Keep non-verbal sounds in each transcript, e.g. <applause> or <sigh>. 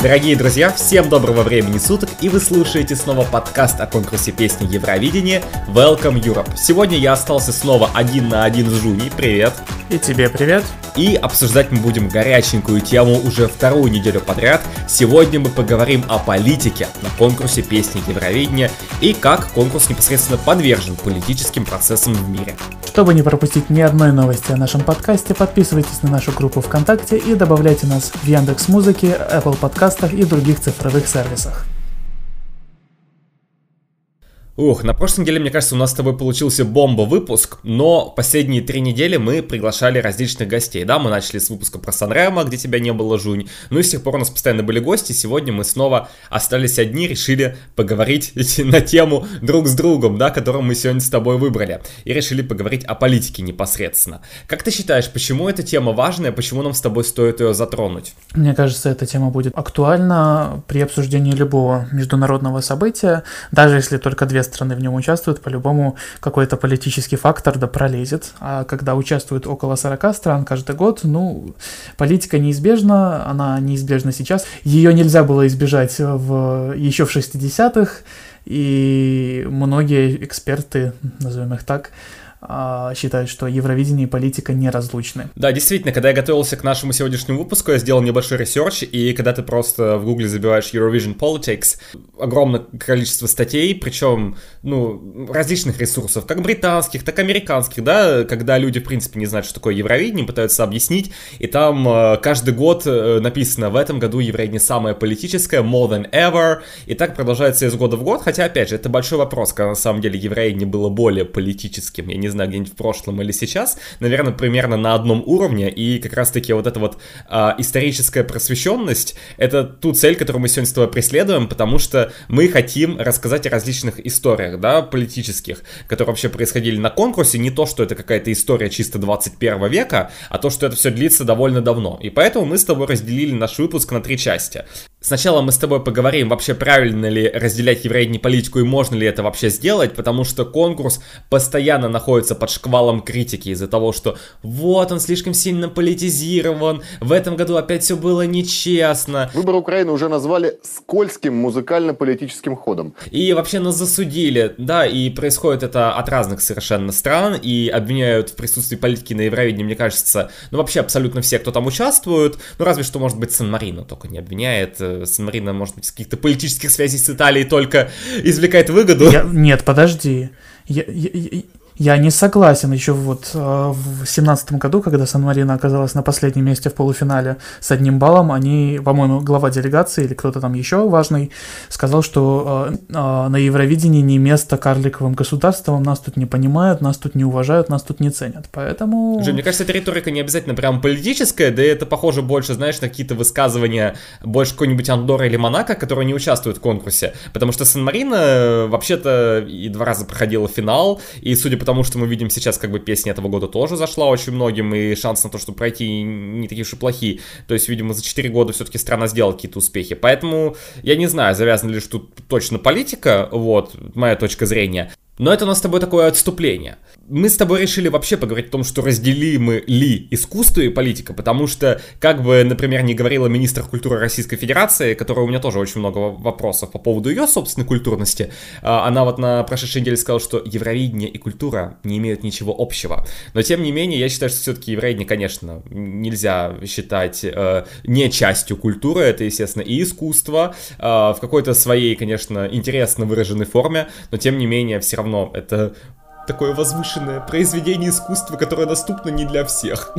Дорогие друзья, всем доброго времени суток, и вы слушаете снова подкаст о конкурсе песни Евровидения Welcome Europe. Сегодня я остался снова один на один с Жуней, привет. И тебе привет. И обсуждать мы будем горяченькую тему уже вторую неделю подряд. Сегодня мы поговорим о политике на конкурсе песни Евровидения и как конкурс непосредственно подвержен политическим процессам в мире. Чтобы не пропустить ни одной новости о нашем подкасте, подписывайтесь на нашу группу ВКонтакте и добавляйте нас в Яндекс Музыке, Apple подкастах и других цифровых сервисах. Ух, на прошлой неделе, мне кажется, у нас с тобой получился бомба-выпуск, но последние три недели мы приглашали различных гостей, да, мы начали с выпуска про Санремо, где тебя не было, Жунь, ну и с тех пор у нас постоянно были гости, сегодня мы снова остались одни, решили поговорить <laughs> на тему друг с другом, да, которую мы сегодня с тобой выбрали, и решили поговорить о политике непосредственно. Как ты считаешь, почему эта тема важная, почему нам с тобой стоит ее затронуть? Мне кажется, эта тема будет актуальна при обсуждении любого международного события, даже если только две страны в нем участвуют, по-любому какой-то политический фактор да пролезет. А когда участвует около 40 стран каждый год, ну, политика неизбежна, она неизбежна сейчас. Ее нельзя было избежать в, еще в 60-х, и многие эксперты, назовем их так, считают, что Евровидение и политика неразлучны. Да, действительно, когда я готовился к нашему сегодняшнему выпуску, я сделал небольшой research, и когда ты просто в гугле забиваешь Eurovision Politics, огромное количество статей, причем, ну, различных ресурсов, как британских, так и американских, да, когда люди, в принципе, не знают, что такое Евровидение, пытаются объяснить, и там э, каждый год э, написано, в этом году Евровидение самое политическое, more than ever, и так продолжается из года в год, хотя, опять же, это большой вопрос, когда на самом деле Евровидение было более политическим, я не не знаю, где-нибудь в прошлом или сейчас, наверное, примерно на одном уровне, и как раз-таки вот эта вот а, историческая просвещенность, это ту цель, которую мы сегодня с тобой преследуем, потому что мы хотим рассказать о различных историях, да, политических, которые вообще происходили на конкурсе, не то, что это какая-то история чисто 21 века, а то, что это все длится довольно давно. И поэтому мы с тобой разделили наш выпуск на три части. Сначала мы с тобой поговорим, вообще правильно ли разделять еврейни политику и можно ли это вообще сделать, потому что конкурс постоянно находится под шквалом критики из-за того, что вот он слишком сильно политизирован, в этом году опять все было нечестно. Выбор Украины уже назвали скользким музыкально-политическим ходом. И вообще нас засудили, да, и происходит это от разных совершенно стран, и обвиняют в присутствии политики на Евровидении, мне кажется, ну вообще абсолютно все, кто там участвует, ну разве что, может быть, Сан-Марино только не обвиняет, Сан-Марино, может быть, с каких-то политических связей с Италией только извлекает выгоду. Я, нет, подожди. Я, я, я не согласен. Еще вот э, в семнадцатом году, когда Сан-Марино оказалась на последнем месте в полуфинале с одним баллом, они, по-моему, глава делегации или кто-то там еще важный, сказал, что э, э, на Евровидении не место карликовым государствам, нас тут не понимают, нас тут не уважают, нас тут не ценят. Поэтому... Же, мне кажется, эта риторика не обязательно прям политическая, да это похоже больше, знаешь, на какие-то высказывания больше какой-нибудь Андора или Монако, которые не участвуют в конкурсе. Потому что Сан-Марино вообще-то и два раза проходила финал, и судя по потому что мы видим сейчас, как бы песня этого года тоже зашла очень многим, и шанс на то, что пройти не такие уж и плохие. То есть, видимо, за 4 года все-таки страна сделала какие-то успехи. Поэтому я не знаю, завязана ли тут точно политика, вот, моя точка зрения. Но это у нас с тобой такое отступление. Мы с тобой решили вообще поговорить о том, что разделимы ли искусство и политика, потому что, как бы, например, не говорила министр культуры Российской Федерации, которая у меня тоже очень много вопросов по поводу ее собственной культурности, а, она вот на прошедшей неделе сказала, что евровидение и культура не имеют ничего общего. Но, тем не менее, я считаю, что все-таки евровидение, конечно, нельзя считать э, не частью культуры, это, естественно, и искусство, э, в какой-то своей, конечно, интересно выраженной форме, но, тем не менее, все равно равно это такое возвышенное произведение искусства, которое доступно не для всех.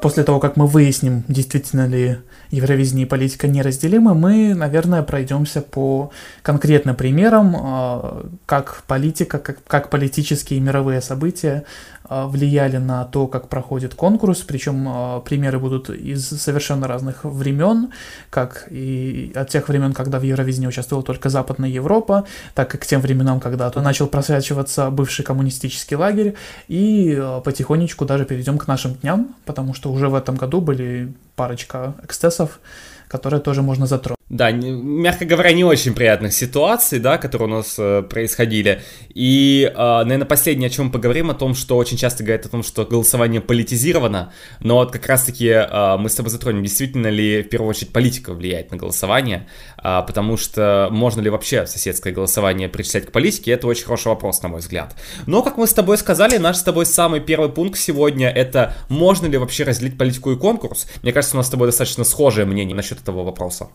После того, как мы выясним, действительно ли Евровидение и политика неразделимы, мы, наверное, пройдемся по конкретным примерам, а, как политика, как, как политические мировые события влияли на то, как проходит конкурс, причем а, примеры будут из совершенно разных времен, как и от тех времен, когда в Евровидении участвовала только Западная Европа, так и к тем временам, когда то начал просвечиваться бывший коммунистический лагерь, и а, потихонечку даже перейдем к нашим дням, потому что уже в этом году были парочка эксцессов, которые тоже можно затронуть. Да, мягко говоря, не очень приятных ситуаций, да, которые у нас э, происходили. И, э, наверное, последнее, о чем мы поговорим, о том, что очень часто говорят о том, что голосование политизировано, но вот как раз-таки э, мы с тобой затронем, действительно ли в первую очередь политика влияет на голосование, э, потому что можно ли вообще соседское голосование причислять к политике, это очень хороший вопрос, на мой взгляд. Но, как мы с тобой сказали, наш с тобой самый первый пункт сегодня это можно ли вообще разделить политику и конкурс. Мне кажется, у нас с тобой достаточно схожее мнение насчет этого вопроса.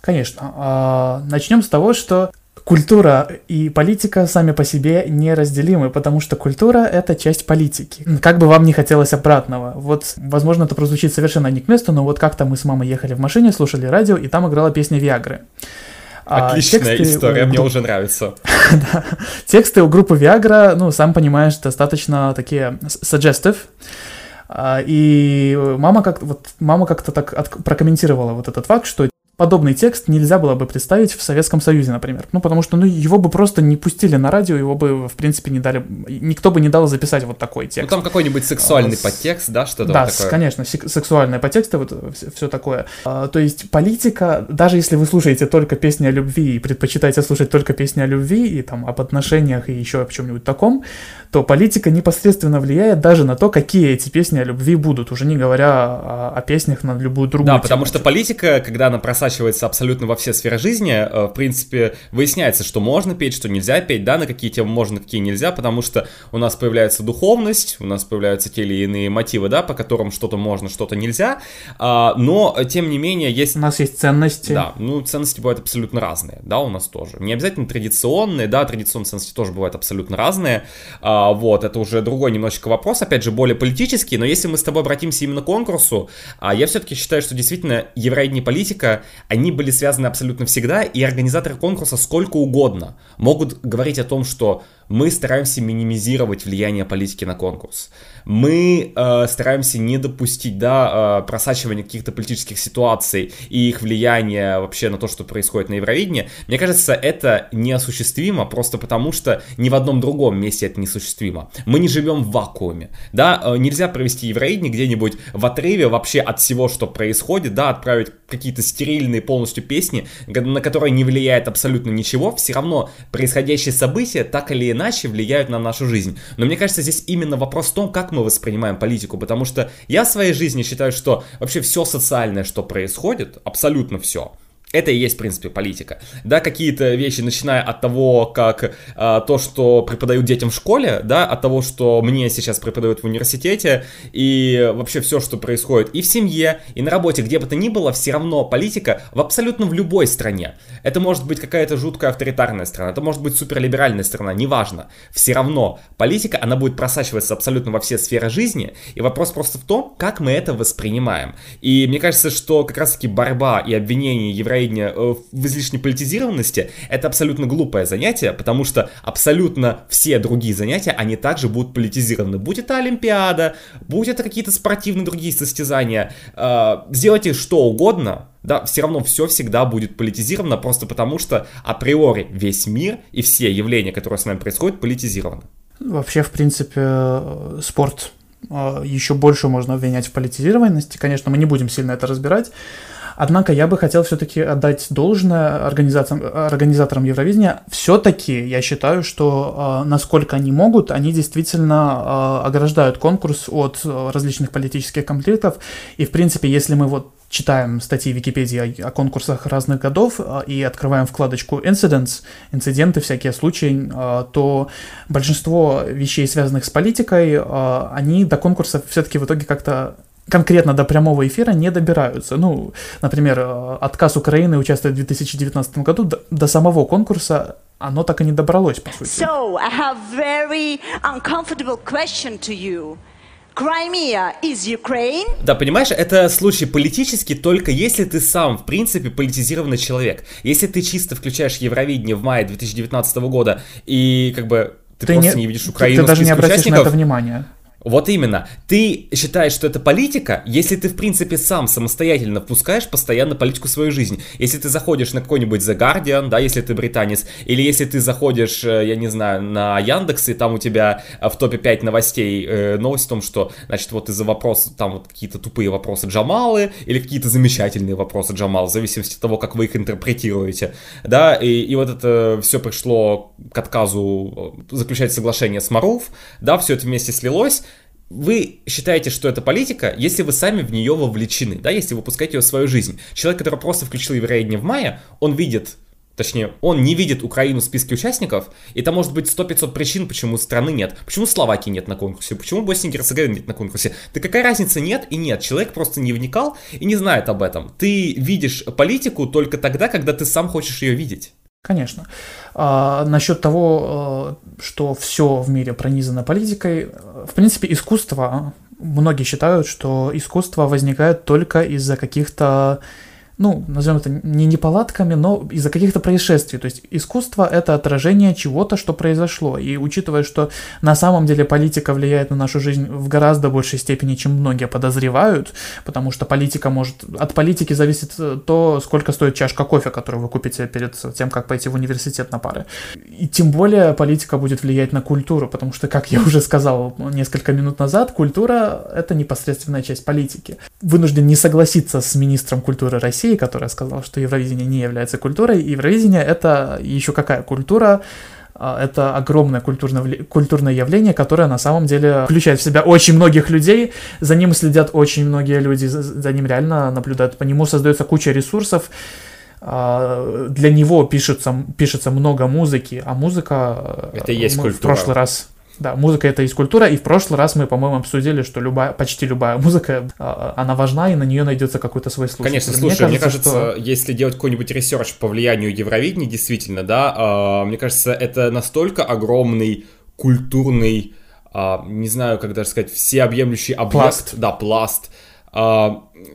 Конечно. А, начнем с того, что культура и политика сами по себе неразделимы, потому что культура — это часть политики. Как бы вам не хотелось обратного. Вот, возможно, это прозвучит совершенно не к месту, но вот как-то мы с мамой ехали в машине, слушали радио, и там играла песня Виагры. А, Отличная а, история, у... мне уже нравится. <laughs> да. Тексты у группы Viagra, ну, сам понимаешь, достаточно такие suggestive. А, и мама как вот мама как-то так от, прокомментировала вот этот факт, что подобный текст нельзя было бы представить в Советском Союзе, например. Ну, потому что ну, его бы просто не пустили на радио, его бы, в принципе, не дали... Никто бы не дал записать вот такой текст. Ну, там какой-нибудь сексуальный а, подтекст, да, что-то да, вот такое? конечно, сексуальные подтексты, вот все, такое. А, то есть политика, даже если вы слушаете только песни о любви и предпочитаете слушать только песни о любви и там об отношениях и еще о чем-нибудь таком, то политика непосредственно влияет даже на то, какие эти песни о любви будут, уже не говоря о, о песнях на любую другую Да, потому что политика, когда она просачивается абсолютно во все сферы жизни, э, в принципе, выясняется, что можно петь, что нельзя петь, да, на какие темы можно, какие нельзя, потому что у нас появляется духовность, у нас появляются те или иные мотивы, да, по которым что-то можно, что-то нельзя, а, но, тем не менее, есть... У нас есть ценности. Да, ну, ценности бывают абсолютно разные, да, у нас тоже. Не обязательно традиционные, да, традиционные ценности тоже бывают абсолютно разные, а, вот, это уже другой немножечко вопрос, опять же, более политический, но если мы с тобой обратимся именно к конкурсу, а, я все-таки считаю, что действительно евроидни политика, они были связаны абсолютно всегда, и организаторы конкурса сколько угодно могут говорить о том, что мы стараемся минимизировать влияние политики на конкурс. Мы э, стараемся не допустить, да, э, просачивания каких-то политических ситуаций и их влияния вообще на то, что происходит на Евровидении. Мне кажется, это неосуществимо просто потому, что ни в одном другом месте это неосуществимо. Мы не живем в вакууме, да, э, нельзя провести Евровидение где-нибудь в отрыве вообще от всего, что происходит, да, отправить какие-то стерильные полностью песни, на которые не влияет абсолютно ничего, все равно происходящие события так или иначе влияют на нашу жизнь. Но мне кажется, здесь именно вопрос в том, как мы воспринимаем политику, потому что я в своей жизни считаю, что вообще все социальное, что происходит, абсолютно все, это и есть, в принципе, политика. Да, какие-то вещи, начиная от того, как а, то, что преподают детям в школе, да, от того, что мне сейчас преподают в университете, и вообще все, что происходит и в семье, и на работе, где бы то ни было, все равно политика в абсолютно в любой стране. Это может быть какая-то жуткая авторитарная страна, это может быть суперлиберальная страна, неважно. Все равно политика, она будет просачиваться абсолютно во все сферы жизни, и вопрос просто в том, как мы это воспринимаем. И мне кажется, что как раз-таки борьба и обвинение евреев настроение э, в излишней политизированности, это абсолютно глупое занятие, потому что абсолютно все другие занятия, они также будут политизированы. Будь это Олимпиада, будь это какие-то спортивные другие состязания, э, сделайте что угодно, да, все равно все всегда будет политизировано, просто потому что априори весь мир и все явления, которые с нами происходят, политизированы. Вообще, в принципе, э, спорт еще больше можно обвинять в политизированности. Конечно, мы не будем сильно это разбирать. Однако я бы хотел все-таки отдать должное организациям, организаторам Евровидения. Все-таки я считаю, что э, насколько они могут, они действительно э, ограждают конкурс от э, различных политических конфликтов. И, в принципе, если мы вот читаем статьи Википедии о, о конкурсах разных годов и открываем вкладочку Incidents, инциденты, всякие случаи, то большинство вещей, связанных с политикой, они до конкурса все-таки в итоге как-то конкретно до прямого эфира не добираются. Ну, например, э, отказ Украины участвовать в 2019 году до, до самого конкурса оно так и не добралось, по сути. So, I have very uncomfortable question to you. Crimea is Ukraine? Да, понимаешь, это случай политический только если ты сам, в принципе, политизированный человек. Если ты чисто включаешь Евровидение в мае 2019 года и как бы ты, ты просто не, не видишь Украину ты, ты даже не обратишь на это внимания. Вот именно. Ты считаешь, что это политика, если ты, в принципе, сам самостоятельно впускаешь постоянно политику в свою жизнь. Если ты заходишь на какой-нибудь The Guardian, да, если ты британец, или если ты заходишь, э, я не знаю, на Яндекс, и там у тебя э, в топе 5 новостей э, новость о том, что, значит, вот из-за вопроса, там вот какие-то тупые вопросы Джамалы, или какие-то замечательные вопросы Джамала, в зависимости от того, как вы их интерпретируете, да, и, и вот это все пришло к отказу э, заключать соглашение с Маруф, да, все это вместе слилось, вы считаете, что это политика, если вы сами в нее вовлечены, да, если вы пускаете ее в свою жизнь. Человек, который просто включил евреи в мае, он видит Точнее, он не видит Украину в списке участников, и там может быть 100-500 причин, почему страны нет. Почему Словакии нет на конкурсе, почему Боснии и Герцеговины нет на конкурсе. Да какая разница, нет и нет. Человек просто не вникал и не знает об этом. Ты видишь политику только тогда, когда ты сам хочешь ее видеть. Конечно. А, насчет того, а, что все в мире пронизано политикой, в принципе, искусство, многие считают, что искусство возникает только из-за каких-то ну, назовем это не неполадками, но из-за каких-то происшествий. То есть искусство — это отражение чего-то, что произошло. И учитывая, что на самом деле политика влияет на нашу жизнь в гораздо большей степени, чем многие подозревают, потому что политика может... От политики зависит э, то, сколько стоит чашка кофе, которую вы купите перед тем, как пойти в университет на пары. И тем более политика будет влиять на культуру, потому что, как я уже сказал несколько минут назад, культура — это непосредственная часть политики. Вынужден не согласиться с министром культуры России, России, которая сказала, что Евровидение не является культурой. Евровидение — это еще какая культура? А, это огромное культурное, культурное явление, которое на самом деле включает в себя очень многих людей, за ним следят очень многие люди, за ним реально наблюдают, по нему создается куча ресурсов, а, для него пишется, пишется много музыки, а музыка... Это есть мы культура. В прошлый раз да, музыка это есть культура, и в прошлый раз мы, по-моему, обсудили, что любая, почти любая музыка, а, она важна, и на нее найдется какой-то свой слушатель. Конечно, слушай, мне кажется, мне кажется что... если делать какой-нибудь research по влиянию Евровидения, действительно, да, э, мне кажется, это настолько огромный культурный, э, не знаю, как даже сказать, всеобъемлющий объект, пласт. да, пласт,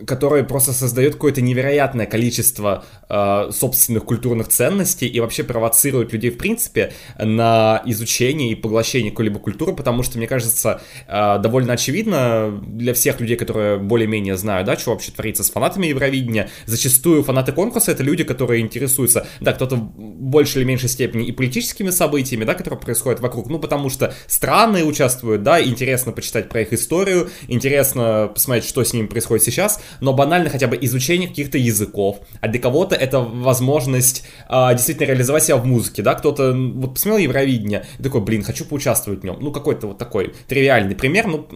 который просто создает какое-то невероятное количество э, собственных культурных ценностей и вообще провоцирует людей, в принципе, на изучение и поглощение какой-либо культуры, потому что, мне кажется, э, довольно очевидно для всех людей, которые более-менее знают, да, что вообще творится с фанатами Евровидения, зачастую фанаты конкурса — это люди, которые интересуются, да, кто-то в большей или меньшей степени и политическими событиями, да, которые происходят вокруг, ну, потому что страны участвуют, да, интересно почитать про их историю, интересно посмотреть, что с ними происходит сейчас, но банально хотя бы изучение каких-то языков, а для кого-то это возможность а, действительно реализовать себя в музыке, да, кто-то вот посмотрел Евровидение и такой, блин, хочу поучаствовать в нем, ну какой-то вот такой тривиальный пример, ну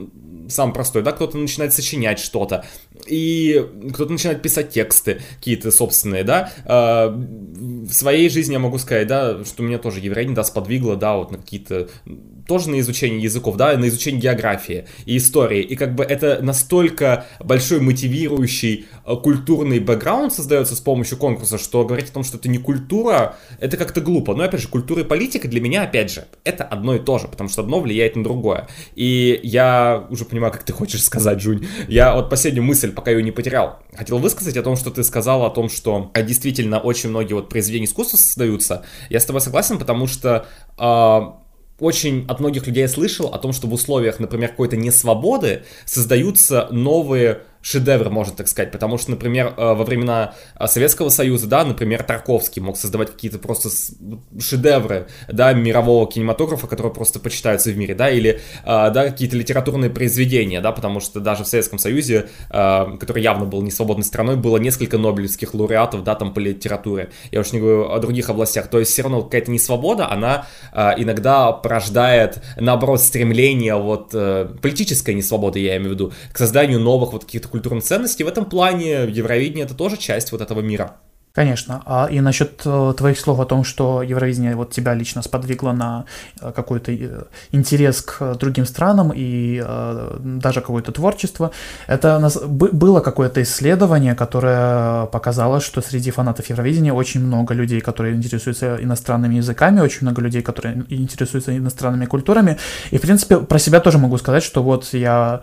самый простой, да, кто-то начинает сочинять что-то, и кто-то начинает писать тексты какие-то собственные, да, э, в своей жизни я могу сказать, да, что меня тоже Евровидение, да, сподвигло, да, вот на какие-то тоже на изучение языков, да, на изучение географии и истории. И как бы это настолько большой мотивирующий э, культурный бэкграунд создается с помощью конкурса, что говорить о том, что это не культура, это как-то глупо. Но опять же, культура и политика для меня, опять же, это одно и то же, потому что одно влияет на другое. И я уже понимаю, как ты хочешь сказать, Жунь. Я вот последнюю мысль, пока ее не потерял, хотел высказать о том, что ты сказал о том, что э, действительно очень многие вот произведения искусства создаются. Я с тобой согласен, потому что э, очень от многих людей я слышал о том, что в условиях, например, какой-то несвободы создаются новые шедевр, можно так сказать, потому что, например, э, во времена э, Советского Союза, да, например, Тарковский мог создавать какие-то просто шедевры, да, мирового кинематографа, которые просто почитаются в мире, да, или, э, да, какие-то литературные произведения, да, потому что даже в Советском Союзе, который явно был не свободной страной, было несколько нобелевских лауреатов, да, там по литературе, я уж не говорю о других областях, то есть все равно какая-то несвобода, она иногда порождает, наоборот, стремление, вот, политическая несвобода, я имею в виду, к созданию новых вот каких-то культурных ценностей. В этом плане Евровидение это тоже часть вот этого мира. Конечно. А и насчет э, твоих слов о том, что Евровидение вот тебя лично сподвигло на э, какой-то э, интерес к другим странам и даже какое-то творчество, это было какое-то исследование, которое показало, что среди фанатов Евровидения очень много людей, которые интересуются иностранными языками, очень много людей, которые интересуются иностранными культурами. И, в принципе, про себя тоже могу сказать, что вот я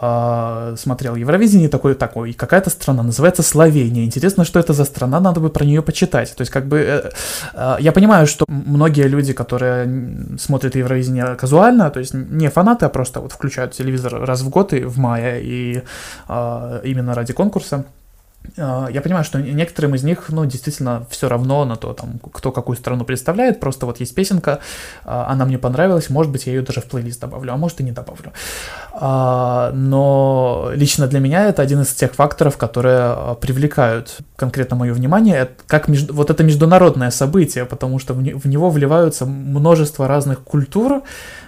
э, смотрел Евровидение, такой, такой, какая-то страна, называется Словения. Интересно, что это за страна, надо бы про нее почитать. То есть, как бы, э, э, я понимаю, что многие люди, которые смотрят Евровидение казуально, то есть не фанаты, а просто вот включают телевизор раз в год и в мае, и э, именно ради конкурса, а, я понимаю, что некоторым из них, ну, действительно, все равно на то, там, кто какую страну представляет, просто вот есть песенка, а, она мне понравилась, может быть, я ее даже в плейлист добавлю, а может и не добавлю. А, но лично для меня это один из тех факторов, которые привлекают конкретно мое внимание, как между, вот это международное событие, потому что в, не, в него вливаются множество разных культур,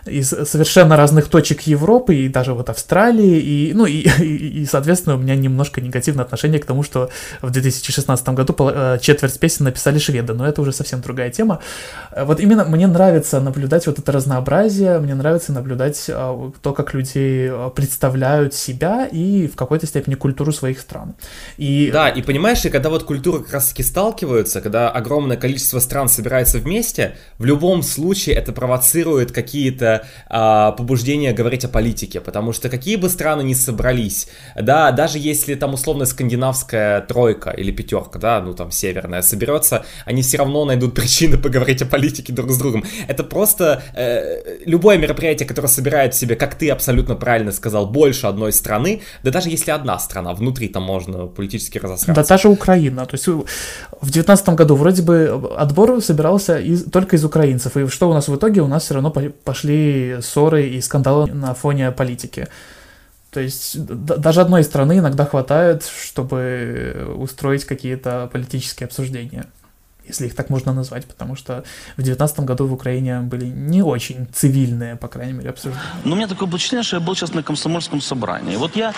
из совершенно разных точек Европы, и даже вот Австралии, и, ну, и, <laughs> и, и, соответственно, у меня немножко негативное отношение к тому, что в 2016 году э, четверть песен написали шведы, но это уже совсем другая тема. Э, вот именно мне нравится наблюдать вот это разнообразие, мне нравится наблюдать э, то, как люди представляют себя и в какой-то степени культуру своих стран. И... Да, и понимаешь, и когда вот культуры как раз-таки сталкиваются, когда огромное количество стран собирается вместе, в любом случае это провоцирует какие-то а, побуждение говорить о политике, потому что какие бы страны ни собрались, да, даже если там условно скандинавская тройка или пятерка, да, ну там северная соберется, они все равно найдут причины поговорить о политике друг с другом. Это просто э, любое мероприятие, которое собирает в себе, как ты абсолютно правильно сказал, больше одной страны, да даже если одна страна, внутри там можно политически разосраться. Да даже Украина, то есть в девятнадцатом году вроде бы отбор собирался из, только из украинцев, и что у нас в итоге? У нас все равно пошли ссоры и скандалы на фоне политики. То есть даже одной страны иногда хватает, чтобы устроить какие-то политические обсуждения, если их так можно назвать, потому что в 2019 году в Украине были не очень цивильные, по крайней мере, обсуждения. Ну, у меня такое впечатление, что я был сейчас на комсомольском собрании. Вот я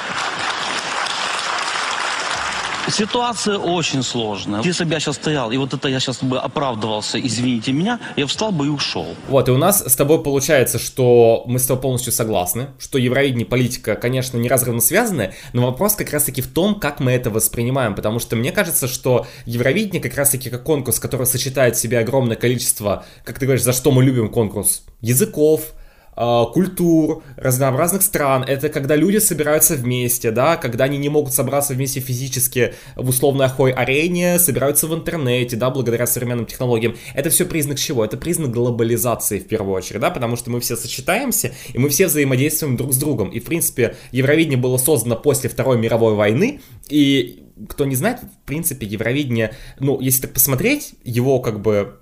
Ситуация очень сложная. Если бы я сейчас стоял, и вот это я сейчас бы оправдывался, извините меня, я встал бы и ушел. Вот, и у нас с тобой получается, что мы с тобой полностью согласны, что евровидение политика, конечно, неразрывно связаны, но вопрос как раз-таки в том, как мы это воспринимаем, потому что мне кажется, что евровидение как раз-таки как конкурс, который сочетает в себе огромное количество, как ты говоришь, за что мы любим конкурс, языков, культур, разнообразных стран. Это когда люди собираются вместе, да, когда они не могут собраться вместе физически в условной охой арене, собираются в интернете, да, благодаря современным технологиям. Это все признак чего? Это признак глобализации в первую очередь, да, потому что мы все сочетаемся, и мы все взаимодействуем друг с другом. И, в принципе, Евровидение было создано после Второй мировой войны, и кто не знает, в принципе, Евровидение, ну, если так посмотреть, его как бы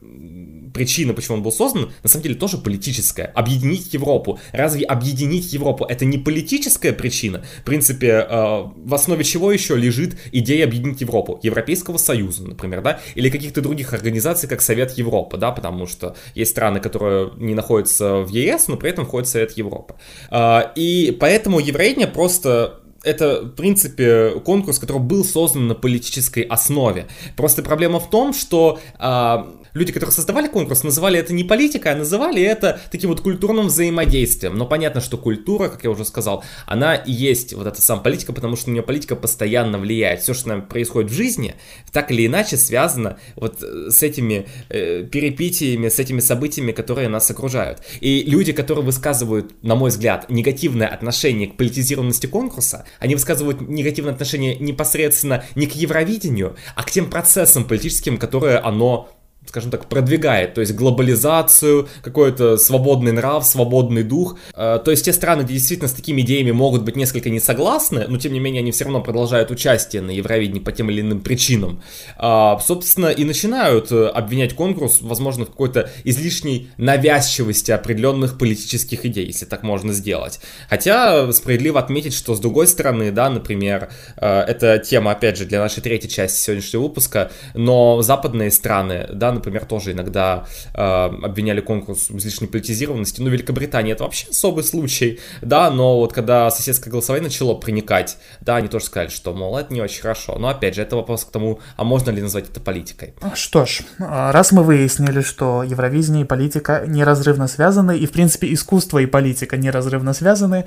причина, почему он был создан, на самом деле тоже политическая. Объединить Европу. Разве объединить Европу это не политическая причина? В принципе, э, в основе чего еще лежит идея объединить Европу? Европейского Союза, например, да? Или каких-то других организаций, как Совет Европы, да? Потому что есть страны, которые не находятся в ЕС, но при этом входят в Совет Европы. Э, и поэтому евровидение просто это, в принципе, конкурс, который был создан на политической основе. Просто проблема в том, что э, люди, которые создавали конкурс, называли это не политикой, а называли это таким вот культурным взаимодействием. Но понятно, что культура, как я уже сказал, она и есть вот эта сам политика, потому что на нее политика постоянно влияет. Все, что нам происходит в жизни, так или иначе связано вот э, с этими э, перипетиями, с этими событиями, которые нас окружают. И люди, которые высказывают, на мой взгляд, негативное отношение к политизированности конкурса, они высказывают негативное отношение непосредственно не к Евровидению, а к тем процессам политическим, которые оно скажем так, продвигает, то есть глобализацию, какой-то свободный нрав, свободный дух. Э, то есть те страны, где действительно с такими идеями могут быть несколько не согласны, но тем не менее они все равно продолжают участие на Евровидении по тем или иным причинам, а, собственно, и начинают э, обвинять конкурс, возможно, в какой-то излишней навязчивости определенных политических идей, если так можно сделать. Хотя справедливо отметить, что с другой стороны, да, например, э, это тема, опять же, для нашей третьей части сегодняшнего выпуска, но западные страны, да, например, тоже иногда э, обвиняли конкурс в излишней политизированности. Ну, Великобритания это вообще особый случай, да, но вот когда соседское голосование начало проникать, да, они тоже сказали, что, мол, это не очень хорошо. Но опять же, это вопрос к тому, а можно ли назвать это политикой? Что ж, раз мы выяснили, что Евровидение и политика неразрывно связаны, и, в принципе, искусство и политика неразрывно связаны, а,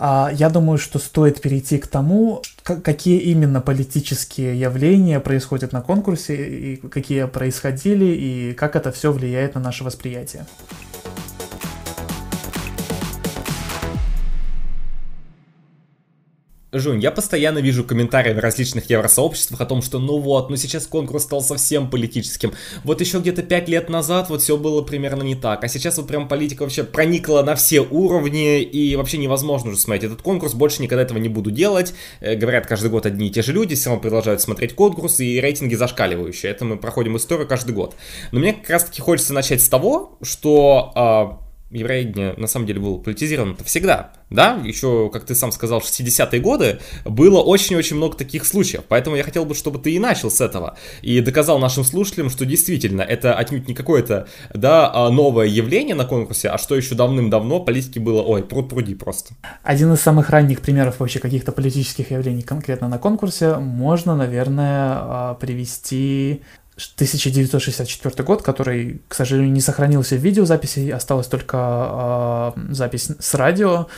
я думаю, что стоит перейти к тому, какие именно политические явления происходят на конкурсе, и какие происходили, и как это все влияет на наше восприятие. Жунь, я постоянно вижу комментарии в различных евросообществах о том, что ну вот, ну сейчас конкурс стал совсем политическим. Вот еще где-то пять лет назад вот все было примерно не так. А сейчас вот прям политика вообще проникла на все уровни и вообще невозможно уже смотреть этот конкурс. Больше никогда этого не буду делать. Э, говорят каждый год одни и те же люди, все равно продолжают смотреть конкурс и рейтинги зашкаливающие. Это мы проходим историю каждый год. Но мне как раз таки хочется начать с того, что... Э, евровидение на самом деле было политизировано всегда, да, еще, как ты сам сказал, в 60-е годы было очень-очень много таких случаев, поэтому я хотел бы, чтобы ты и начал с этого, и доказал нашим слушателям, что действительно это отнюдь не какое-то, да, а, новое явление на конкурсе, а что еще давным-давно политики было, ой, пруд-пруди просто. Один из самых ранних примеров вообще каких-то политических явлений конкретно на конкурсе можно, наверное, а, привести 1964 год, который, к сожалению, не сохранился в видеозаписи, осталась только э, запись с радио.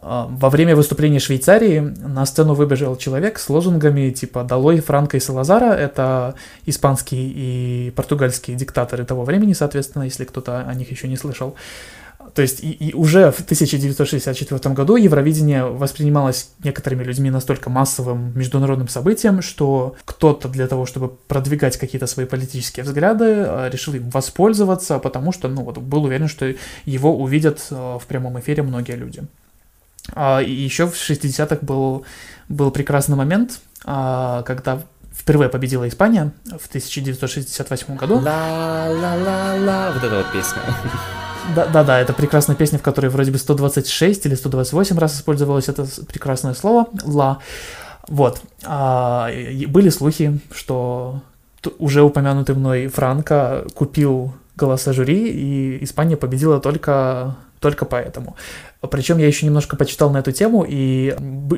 Э, во время выступления Швейцарии на сцену выбежал человек с лозунгами типа «Долой Франко и Салазара». Это испанские и португальские диктаторы того времени, соответственно, если кто-то о них еще не слышал. То есть и, и уже в 1964 году Евровидение воспринималось некоторыми людьми настолько массовым международным событием, что кто-то для того, чтобы продвигать какие-то свои политические взгляды, э, решил им воспользоваться, потому что, ну вот, был уверен, что его увидят э, в прямом эфире многие люди. А, и еще в 60-х был, был прекрасный момент, а, когда впервые победила Испания в 1968 году. Ла-ла-ла-ла, вот эта вот песня. Да-да-да, это прекрасная песня, в которой вроде бы 126 или 128 раз использовалось это прекрасное слово «ла». Вот. А, были слухи, что уже упомянутый мной Франко купил голоса жюри, и Испания победила только, только поэтому. Причем я еще немножко почитал на эту тему, и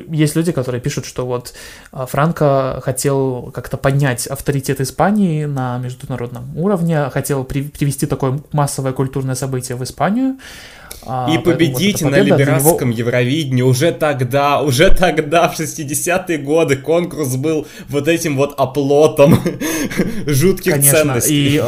есть люди, которые пишут, что вот а, Франко хотел как-то поднять авторитет Испании на международном уровне, хотел при привести такое массовое культурное событие в Испанию. А, и победить вот на либерастском него... Евровидении уже тогда, уже тогда, в 60-е годы, конкурс был вот этим вот оплотом <laughs> жутких Конечно, ценностей. И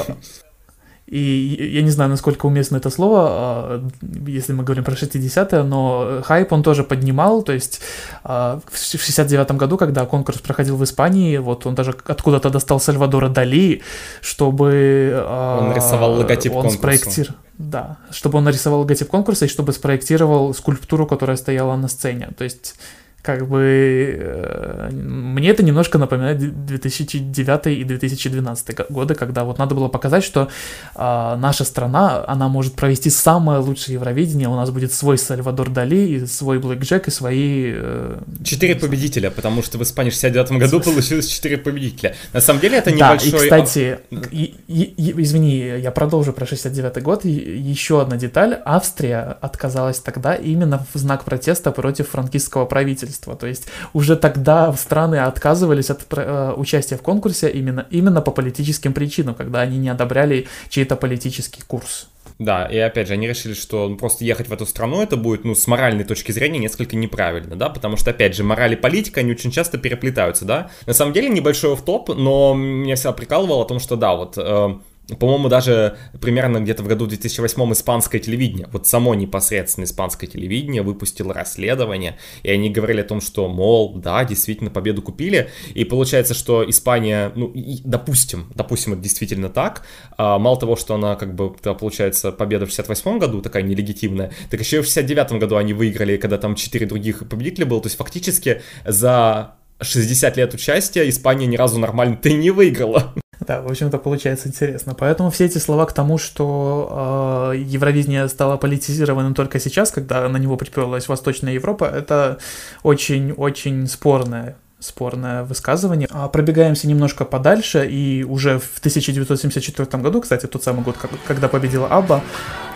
и я не знаю, насколько уместно это слово, а, если мы говорим про 60-е, но хайп он тоже поднимал, то есть а, в 69-м году, когда конкурс проходил в Испании, вот он даже откуда-то достал Сальвадора Дали, чтобы... А, он рисовал логотип он конкурса. Спроектир... Да, чтобы он нарисовал логотип конкурса и чтобы спроектировал скульптуру, которая стояла на сцене. То есть как бы э, мне это немножко напоминает 2009 и 2012 годы, когда вот надо было показать, что э, наша страна, она может провести самое лучшее Евровидение, у нас будет свой Сальвадор Дали, и свой Блэк Джек, и свои... Э, четыре победителя, потому что в Испании в 69 году получилось четыре победителя. На самом деле это небольшой... Да, и, кстати, и, и, и, извини, я продолжу про 69 год, и, еще одна деталь, Австрия отказалась тогда именно в знак протеста против франкистского правительства правительства. То есть уже тогда страны отказывались от э, участия в конкурсе именно, именно по политическим причинам, когда они не одобряли чей-то политический курс. Да, и опять же, они решили, что просто ехать в эту страну это будет, ну, с моральной точки зрения несколько неправильно, да, потому что, опять же, мораль и политика, они очень часто переплетаются, да. На самом деле, небольшой в топ но меня всегда прикалывало о том, что, да, вот... Э, по-моему, даже примерно где-то в году 2008 испанское телевидение, вот само непосредственно испанское телевидение выпустило расследование, и они говорили о том, что, мол, да, действительно победу купили, и получается, что Испания, ну, и, допустим, допустим, это действительно так, а, мало того, что она, как бы, да, получается, победа в 68 году такая нелегитимная, так еще и в 69 году они выиграли, когда там четыре других победителя было, то есть фактически за 60 лет участия Испания ни разу нормально-то не выиграла. Да, в общем-то, получается интересно. Поэтому все эти слова к тому, что э, Евровидение стало политизированным только сейчас, когда на него приперлась Восточная Европа, это очень-очень спорное спорное высказывание. А пробегаемся немножко подальше, и уже в 1974 году, кстати, тот самый год, когда победила Абба,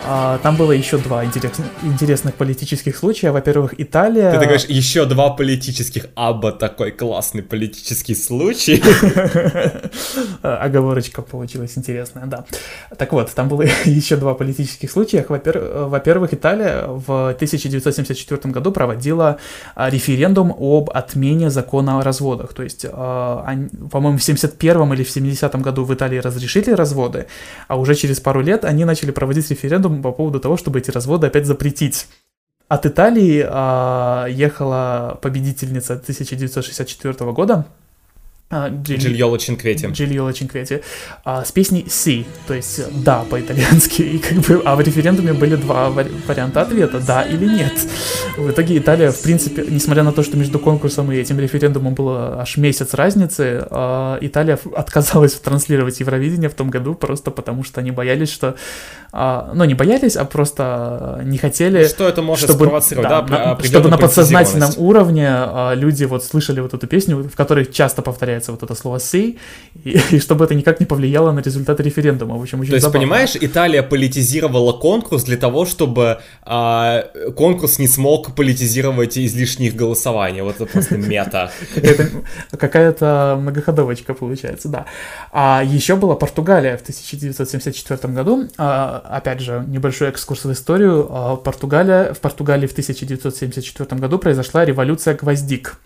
а, там было еще два интерес, интересных политических случая. Во-первых, Италия... Ты, ты говоришь, еще два политических Абба, такой классный политический случай. <laughs> Оговорочка получилась интересная, да. Так вот, там было <laughs> еще два политических случая. Во-первых, Италия в 1974 году проводила а, референдум об отмене закона о разводах. То есть, э, по-моему, в 71 или в 70 году в Италии разрешили разводы, а уже через пару лет они начали проводить референдум по поводу того, чтобы эти разводы опять запретить. от Италии а, ехала победительница 1964 года, а, Джильола Чинквети. Джильола Чинквети. А, с песней «Си», то есть «да» по-итальянски. И как бы, а в референдуме были два варианта ответа «да» или «нет». В итоге Италия, в принципе, несмотря на то, что между конкурсом и этим референдумом было аж месяц разницы, а, Италия отказалась транслировать Евровидение в том году просто потому, что они боялись, что... А, ну, не боялись, а просто не хотели... Что это может чтобы, спровоцировать, да, да на, Чтобы на подсознательном уровне а, люди вот слышали вот эту песню, в которой часто повторяется появляется вот это слово «сей», и, <laughs> и чтобы это никак не повлияло на результаты референдума. В общем, очень То есть, понимаешь, Италия политизировала конкурс для того, чтобы а, конкурс не смог политизировать излишне их голосования. Вот это просто <laughs> мета. Какая-то многоходовочка получается, да. А еще была Португалия в 1974 году. А, опять же, небольшой экскурс в историю. А, Португалия, в Португалии в 1974 году произошла революция гвоздик.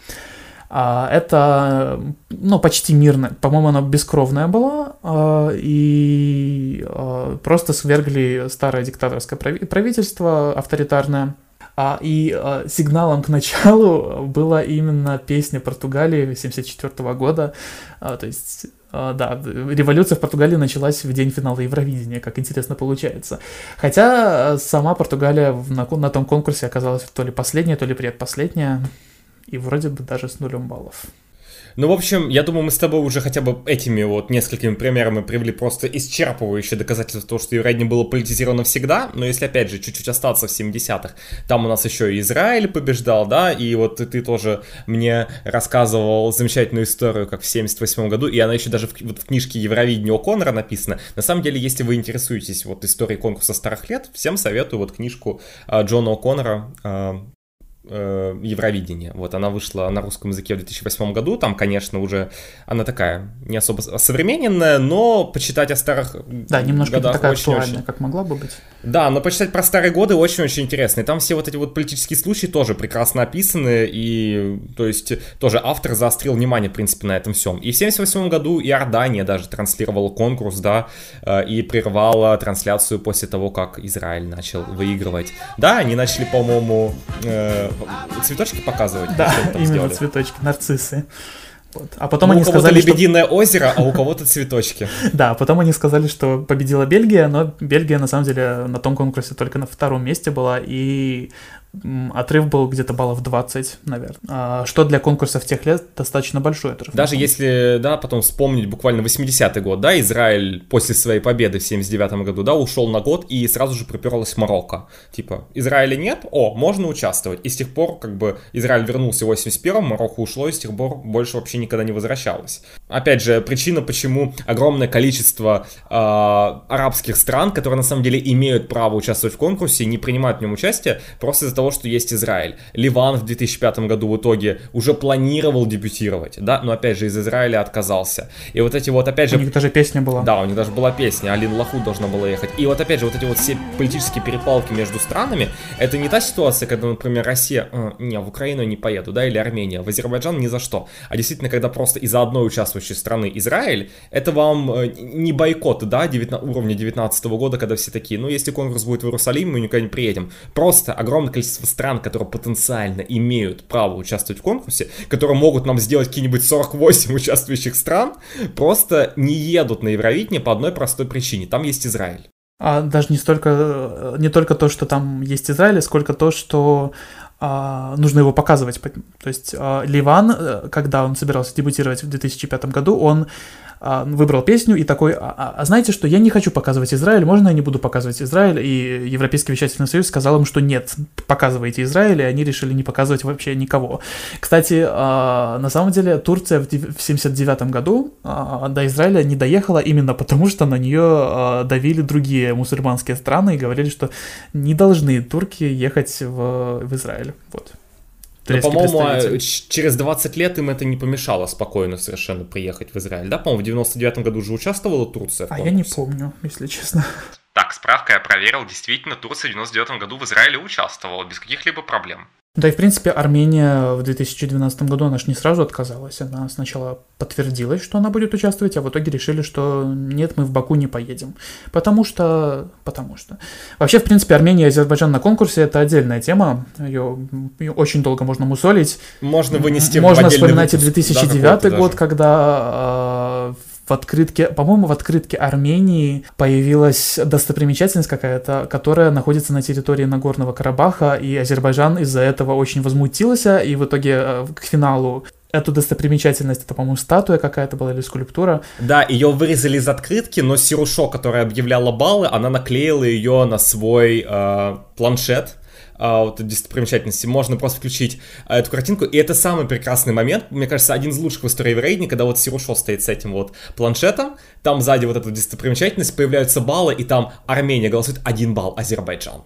А, это, ну, почти мирно. По-моему, она бескровная была. А, и а, просто свергли старое диктаторское правительство авторитарное. И сигналом к началу была именно песня Португалии 1974 года. То есть да, революция в Португалии началась в день финала Евровидения, как интересно получается. Хотя сама Португалия на, на том конкурсе оказалась то ли последняя, то ли предпоследняя и вроде бы даже с нулем баллов. Ну, в общем, я думаю, мы с тобой уже хотя бы этими вот несколькими примерами привели просто исчерпывающее доказательство того, что Евровидение было политизировано всегда, но если, опять же, чуть-чуть остаться в 70-х, там у нас еще и Израиль побеждал, да, и вот ты, ты тоже мне рассказывал замечательную историю, как в 78 году, и она еще даже в, вот в книжке Евровидения О'Коннора написана. На самом деле, если вы интересуетесь вот историей конкурса старых лет, всем советую вот книжку а, Джона О'Коннора а, э, Евровидение. Вот она вышла на русском языке в 2008 году. Там, конечно, уже она такая не особо современная, но почитать о старых Да, немножко годах такая очень, очень... как могла бы быть. Да, но почитать про старые годы очень-очень интересно. И там все вот эти вот политические случаи тоже прекрасно описаны. И, то есть, тоже автор заострил внимание, в принципе, на этом всем. И в 78 году Иордания даже транслировала конкурс, да, э, и прервала трансляцию после того, как Израиль начал выигрывать. Да, они начали, по-моему, э, цветочки показывать? Да, именно сделали? цветочки, нарциссы. Вот. А потом ну, они сказали, лебединое что... озеро, а у кого-то цветочки. <laughs> Да, потом они сказали, что победила Бельгия, но Бельгия на самом деле на том конкурсе только на втором месте была, и отрыв был где-то баллов 20, наверное. А, что для конкурсов тех лет достаточно большой отрыв. Даже если, да, потом вспомнить буквально 80-й год, да, Израиль после своей победы в 79 году, да, ушел на год и сразу же приперлась Марокко. Типа, Израиля нет, о, можно участвовать. И с тех пор, как бы, Израиль вернулся в 81-м, Марокко ушло и с тех пор больше вообще никогда не возвращалось. Опять же, причина, почему огромное количество э, арабских стран, которые на самом деле имеют право участвовать в конкурсе, не принимают в нем участие, просто из-за того, что есть Израиль. Ливан в 2005 году в итоге уже планировал дебютировать, да, но опять же из Израиля отказался. И вот эти вот, опять же... У них даже песня была. Да, у них даже была песня, Алин Лаху должна была ехать. И вот опять же, вот эти вот все политические перепалки между странами, это не та ситуация, когда, например, Россия, э, не, в Украину не поеду, да, или Армения, в Азербайджан ни за что. А действительно, когда просто из-за одной участвующей страны Израиль, это вам э, не бойкот, да, 19, уровня 19 года, когда все такие, ну, если конкурс будет в Иерусалиме, мы никуда не приедем. Просто огромное количество количество стран, которые потенциально имеют право участвовать в конкурсе, которые могут нам сделать какие-нибудь 48 участвующих стран, просто не едут на Евровидение по одной простой причине. Там есть Израиль. А даже не столько, не только то, что там есть Израиль, сколько то, что а, нужно его показывать. То есть а, Ливан, э, когда он собирался дебютировать в 2005 году, он выбрал песню и такой, а, а, а знаете что, я не хочу показывать Израиль, можно я не буду показывать Израиль? И Европейский вещательный союз сказал им, что нет, показывайте Израиль, и они решили не показывать вообще никого. Кстати, а, на самом деле Турция в 79 году а, до Израиля не доехала именно потому, что на нее а, давили другие мусульманские страны и говорили, что не должны турки ехать в Израиль. Вот. Но, по-моему, а, через 20 лет им это не помешало спокойно совершенно приехать в Израиль. Да, по-моему, в 99 году уже участвовала Турция. а я не помню, если честно. Так, справка я проверил, действительно, Турция в 99 году в Израиле участвовала без каких-либо проблем. Да и, в принципе, Армения в 2012 году, она же не сразу отказалась. Она сначала подтвердилась, что она будет участвовать, а в итоге решили, что нет, мы в Баку не поедем. Потому что... Потому что... Вообще, в принципе, Армения и Азербайджан на конкурсе — это отдельная тема. Ее, ее очень долго можно мусолить. Можно вынести Можно вспоминать и 2009 да, год, когда э, в открытке, по-моему, в открытке Армении появилась достопримечательность какая-то, которая находится на территории Нагорного Карабаха, и Азербайджан из-за этого очень возмутился, и в итоге э, к финалу эту достопримечательность, это, по-моему, статуя какая-то была или скульптура. Да, ее вырезали из открытки, но Сирушо, которая объявляла баллы, она наклеила ее на свой э, планшет, а, вот достопримечательности, можно просто включить а, эту картинку, и это самый прекрасный момент, мне кажется, один из лучших в истории Еврейдни, когда вот Сирушо стоит с этим вот планшетом, там сзади вот эта достопримечательность, появляются баллы, и там Армения голосует один балл, Азербайджан.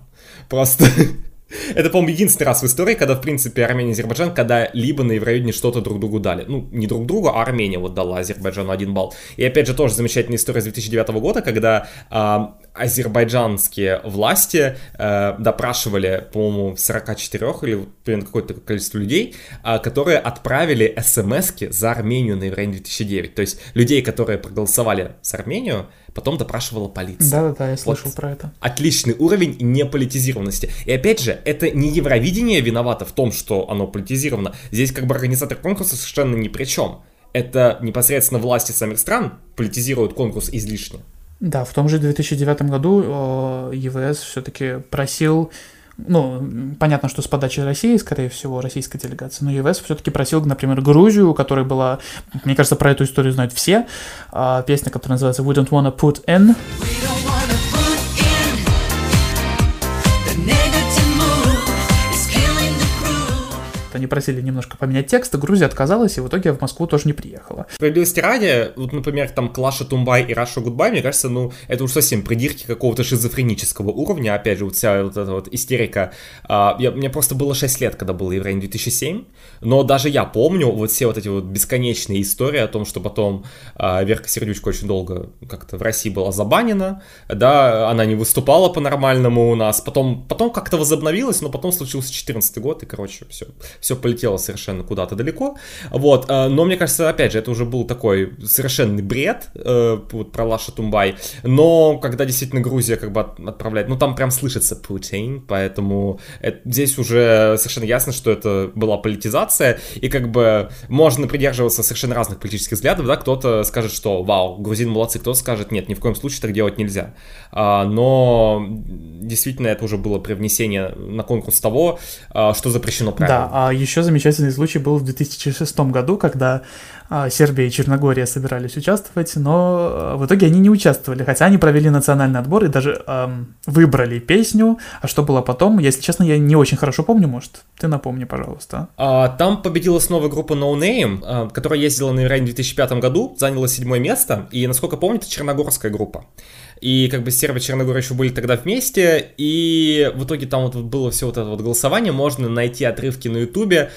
Просто <laughs> <laughs> Это, по-моему, единственный раз в истории, когда, в принципе, Армения и Азербайджан когда-либо на Евровидении что-то друг другу дали. Ну, не друг другу, а Армения вот дала Азербайджану один балл. И, опять же, тоже замечательная история с 2009 года, когда э, азербайджанские власти э, допрашивали, по-моему, 44 или примерно какое-то количество людей, э, которые отправили смс за Армению на Евровидение 2009. То есть людей, которые проголосовали с Армению, потом допрашивала полиция. Да-да-да, я слышал вот про это. Отличный уровень неполитизированности. И опять же, это не Евровидение виновато в том, что оно политизировано. Здесь как бы организатор конкурса совершенно ни при чем. Это непосредственно власти самих стран политизируют конкурс излишне. Да, в том же 2009 году э, ЕВС все-таки просил ну, понятно, что с подачи России, скорее всего, российской делегации, но ЕВС все-таки просил, например, Грузию, которая была, мне кажется, про эту историю знают все, а, песня, которая называется We Don't Wanna Put In. We don't Они просили немножко поменять текст, Грузия отказалась, и в итоге в Москву тоже не приехала. Справедливости ради, вот, например, там Лаша Тумбай и Russia Goodbye, мне кажется, ну, это уж совсем придирки какого-то шизофренического уровня, опять же, вот вся вот эта вот истерика. А, я, мне просто было 6 лет, когда был Евровидение 2007, но даже я помню вот все вот эти вот бесконечные истории о том, что потом а, Верка Сердючка очень долго как-то в России была забанена, да, она не выступала по-нормальному у нас, потом, потом как-то возобновилась, но потом случился 14 год, и, короче, все, все полетело совершенно куда-то далеко. Вот, э, но мне кажется, опять же, это уже был такой совершенный бред э, вот, про Лаша Тумбай. Но когда действительно Грузия как бы отправляет, ну там прям слышится Путин, поэтому это, здесь уже совершенно ясно, что это была политизация, и как бы можно придерживаться совершенно разных политических взглядов, да, кто-то скажет, что вау, грузин молодцы, кто-то скажет, нет, ни в коем случае так делать нельзя. А, но действительно это уже было привнесение на конкурс того, а, что запрещено правилами. Да, а еще замечательный случай был в 2006 году, когда а, Сербия и Черногория собирались участвовать, но а, в итоге они не участвовали, хотя они провели национальный отбор и даже эм, выбрали песню. А что было потом, если честно, я не очень хорошо помню, может, ты напомни, пожалуйста. А, там победила снова группа No Name, которая ездила на Иране в 2005 году, заняла седьмое место, и, насколько помню, это черногорская группа. И как бы Сербия и Черногория еще были тогда вместе, и в итоге там вот было все вот это вот голосование, можно найти отрывки на ютубе,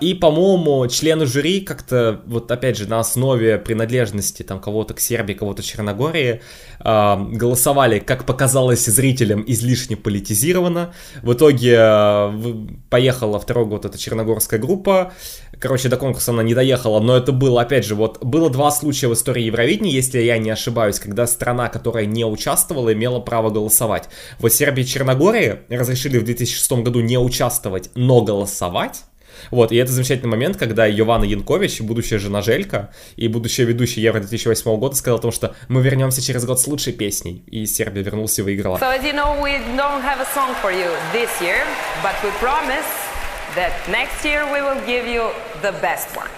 и, по-моему, члены жюри как-то вот опять же на основе принадлежности там кого-то к Сербии, кого-то Черногории, э, голосовали, как показалось зрителям, излишне политизированно. В итоге э, поехала второй год эта черногорская группа. Короче, до конкурса она не доехала, но это было, опять же, вот было два случая в истории Евровидения, если я не ошибаюсь, когда страна, которая не участвовала, имела право голосовать. Вот Сербия и Черногория разрешили в 2006 году не участвовать, но голосовать. Вот, и это замечательный момент, когда Йована Янкович, будущая жена Желька и будущая ведущая Евро 2008 года, сказала о том, что мы вернемся через год с лучшей песней. И Сербия вернулась и выиграла. So as you know, we don't have a song for you this year, but we promise that next year we will give you.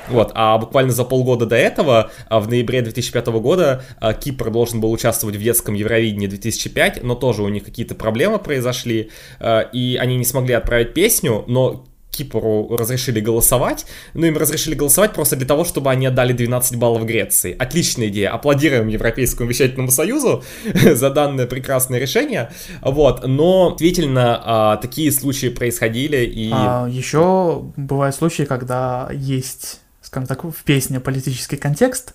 Вот, а буквально за полгода до этого, а, в ноябре 2005 года, а, Кипр должен был участвовать в детском Евровидении 2005, но тоже у них какие-то проблемы произошли, а, и они не смогли отправить песню, но Кипру разрешили голосовать, но им разрешили голосовать просто для того, чтобы они отдали 12 баллов Греции. Отличная идея. Аплодируем Европейскому вещательному союзу <laughs> за данное прекрасное решение. Вот, но действительно а, такие случаи происходили и... А, еще бывают случаи, когда есть, скажем так, в песне политический контекст,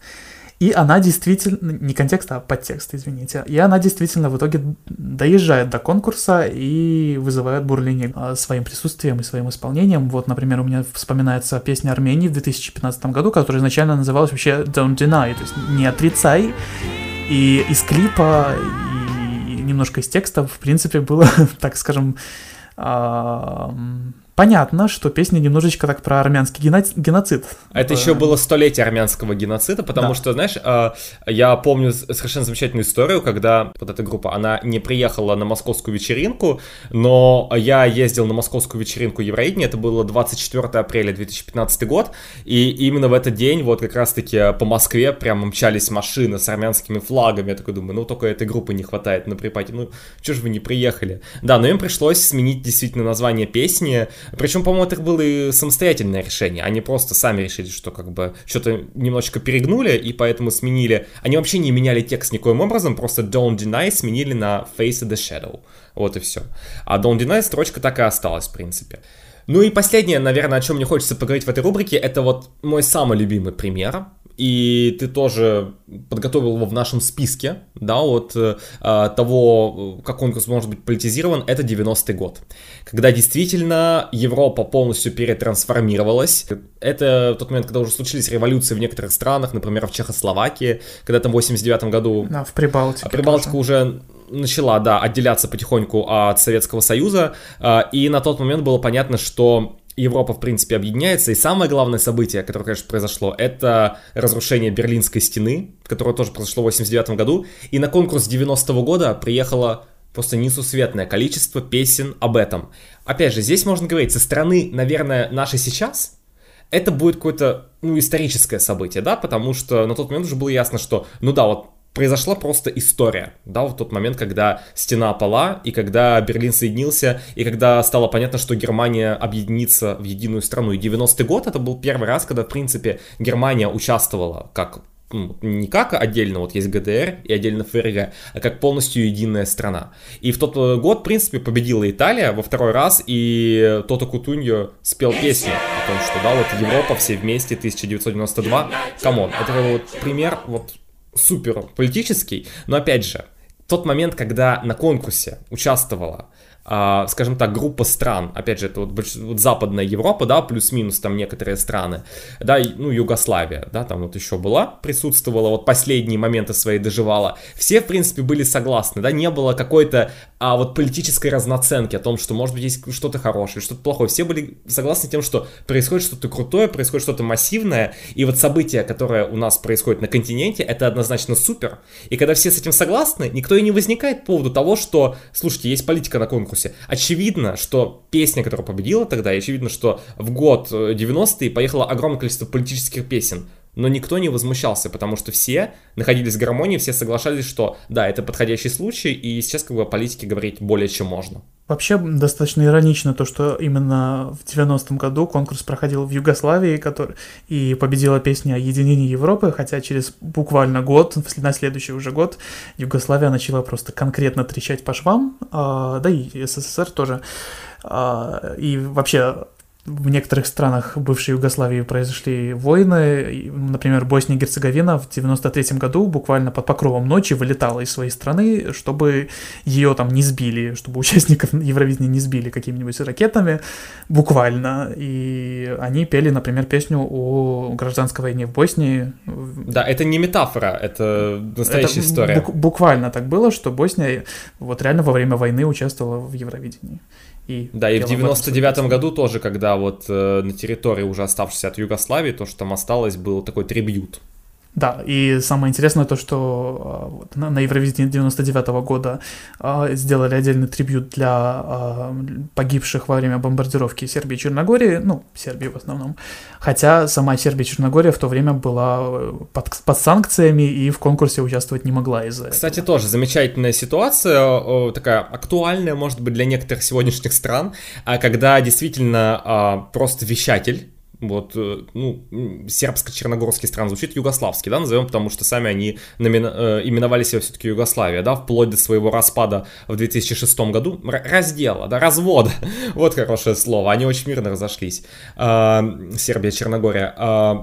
И она действительно, не контекст, а подтекст, извините, и она действительно в итоге доезжает до конкурса и вызывает бурление а, своим присутствием и своим исполнением. Вот, например, у меня вспоминается песня Армении в 2015 году, которая изначально называлась вообще Don't Deny, то есть не отрицай. И из клипа, и немножко из текста, в принципе, было, <laughs> так скажем, понятно, что песня немножечко так про армянский геноцид. Это еще было столетие армянского геноцида, потому да. что, знаешь, а, я помню совершенно замечательную историю, когда вот эта группа, она не приехала на московскую вечеринку, но я ездил на московскую вечеринку Евровидения, это было 24 апреля 2015 год, и именно в этот день вот как раз-таки по Москве прям мчались машины с армянскими флагами, я такой думаю, ну только этой группы не хватает на припате, ну что же вы не приехали? Да, но им пришлось сменить действительно название песни, причем, по-моему, это было и самостоятельное решение. Они просто сами решили, что как бы что-то немножечко перегнули, и поэтому сменили. Они вообще не меняли текст никоим образом, просто Don't Deny сменили на Face the Shadow. Вот и все. А Don't Deny строчка так и осталась, в принципе. Ну и последнее, наверное, о чем мне хочется поговорить в этой рубрике, это вот мой самый любимый пример и ты тоже подготовил его в нашем списке, да, от э, того, как конкурс может быть политизирован, это 90-й год, когда действительно Европа полностью перетрансформировалась. Это тот момент, когда уже случились революции в некоторых странах, например, в Чехословакии, когда там в 89 году... Да, в Прибалтике. Прибалтика уже начала, да, отделяться потихоньку от Советского Союза, э, и на тот момент было понятно, что Европа, в принципе, объединяется. И самое главное событие, которое, конечно, произошло, это разрушение Берлинской стены, которое тоже произошло в 89 году. И на конкурс 90-го года приехало просто несусветное количество песен об этом. Опять же, здесь можно говорить, со стороны, наверное, нашей сейчас, это будет какое-то, ну, историческое событие, да, потому что на тот момент уже было ясно, что, ну да, вот произошла просто история, да, в тот момент, когда стена пала, и когда Берлин соединился, и когда стало понятно, что Германия объединится в единую страну. И 90-й год это был первый раз, когда, в принципе, Германия участвовала как ну, не как отдельно, вот есть ГДР и отдельно ФРГ, а как полностью единая страна. И в тот э, год, в принципе, победила Италия во второй раз, и Тото Кутуньо спел песню о том, что, да, вот Европа все вместе, 1992, come on, это вот пример вот супер политический, но опять же, тот момент, когда на конкурсе участвовала скажем так, группа стран, опять же, это вот, вот Западная Европа, да, плюс-минус там некоторые страны, да, ну, Югославия, да, там вот еще была, присутствовала, вот последние моменты свои доживала, все, в принципе, были согласны, да, не было какой-то, а вот политической разноценки о том, что, может быть, есть что-то хорошее, что-то плохое, все были согласны тем, что происходит что-то крутое, происходит что-то массивное, и вот событие, которое у нас происходит на континенте, это однозначно супер, и когда все с этим согласны, никто и не возникает по поводу того, что, слушайте, есть политика на конкурсе, конкурсе. Очевидно, что песня, которая победила тогда, и очевидно, что в год 90-е э, поехало огромное количество политических песен. Но никто не возмущался, потому что все находились в гармонии, все соглашались, что да, это подходящий случай, и сейчас как бы о политике говорить более чем можно. Вообще достаточно иронично то, что именно в 90-м году конкурс проходил в Югославии, который... и победила песня о единении Европы, хотя через буквально год, на следующий уже год, Югославия начала просто конкретно трещать по швам, а, да и СССР тоже. А, и вообще в некоторых странах бывшей Югославии произошли войны. Например, Босния и Герцеговина в 93 году буквально под покровом ночи вылетала из своей страны, чтобы ее там не сбили, чтобы участников <laughs> Евровидения не сбили какими-нибудь ракетами, буквально. И они пели, например, песню о гражданской войне в Боснии. Да, это не метафора, это настоящая это история. Бук- буквально так было, что Босния вот реально во время войны участвовала в Евровидении. И да, и в 99 году тоже, когда вот э, на территории уже оставшейся от Югославии, то, что там осталось, был такой трибют. Да, и самое интересное то, что а, вот, на, на Евровидении 99 -го года а, сделали отдельный трибют для а, погибших во время бомбардировки Сербии и Черногории, ну, Сербии в основном, хотя сама Сербия и Черногория в то время была э, под, под санкциями и в конкурсе участвовать не могла из-за Кстати, тоже замечательная ситуация, такая актуальная, может быть, для некоторых сегодняшних стран, когда действительно просто вещатель вот, э, ну, сербско-черногорский стран звучит югославский, да, назовем, потому что сами они номина- э, именовали себя все-таки Югославия, да, вплоть до своего распада в 2006 году, раздела, да, развода, <laughs> вот хорошее слово, они очень мирно разошлись, э, Сербия, Черногория. Э,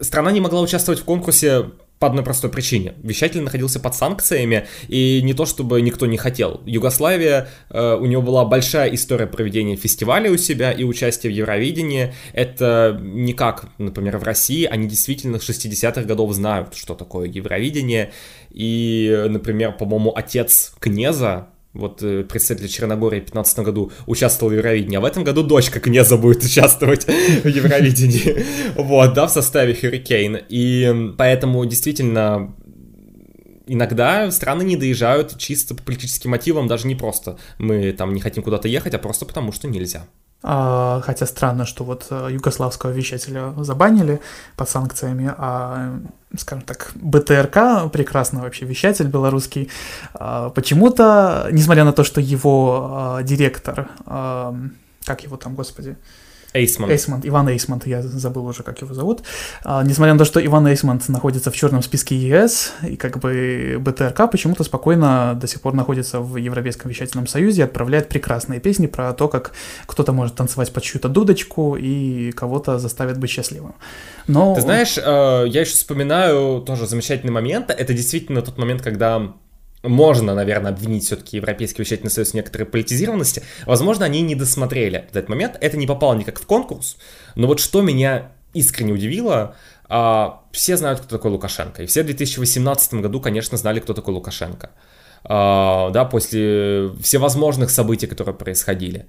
страна не могла участвовать в конкурсе по одной простой причине. Вещатель находился под санкциями, и не то чтобы никто не хотел. Югославия, э, у него была большая история проведения фестиваля у себя и участия в Евровидении. Это не как, например, в России, они действительно с 60-х годов знают, что такое Евровидение. И, например, по-моему, отец Кнеза, вот э, представитель Черногории в 2015 году участвовал в Евровидении, а в этом году дочка Княза будет участвовать <laughs> в Евровидении, <laughs> вот, да, в составе Hurricane, и поэтому действительно иногда страны не доезжают чисто по политическим мотивам, даже не просто мы там не хотим куда-то ехать, а просто потому что нельзя. А, хотя странно, что вот э, югославского вещателя забанили под санкциями, а, скажем так, БТРК, прекрасный вообще вещатель белорусский, а, почему-то, несмотря на то, что его а, директор, как его там, господи, Эйсмонт. Эйсмонт, Иван Эйсмонт, я забыл уже, как его зовут. А, несмотря на то, что Иван Эйсмонт находится в черном списке ЕС, и как бы БТРК почему-то спокойно до сих пор находится в Европейском вещательном союзе и отправляет прекрасные песни про то, как кто-то может танцевать под чью-то дудочку и кого-то заставит быть счастливым. Но... Ты знаешь, э, я еще вспоминаю тоже замечательный момент. Это действительно тот момент, когда можно, наверное, обвинить все-таки Европейский вещательный союз в некоторой политизированности. Возможно, они не досмотрели этот момент. Это не попало никак в конкурс. Но вот что меня искренне удивило, а, все знают, кто такой Лукашенко. И все в 2018 году, конечно, знали, кто такой Лукашенко. А, да, после всевозможных событий, которые происходили.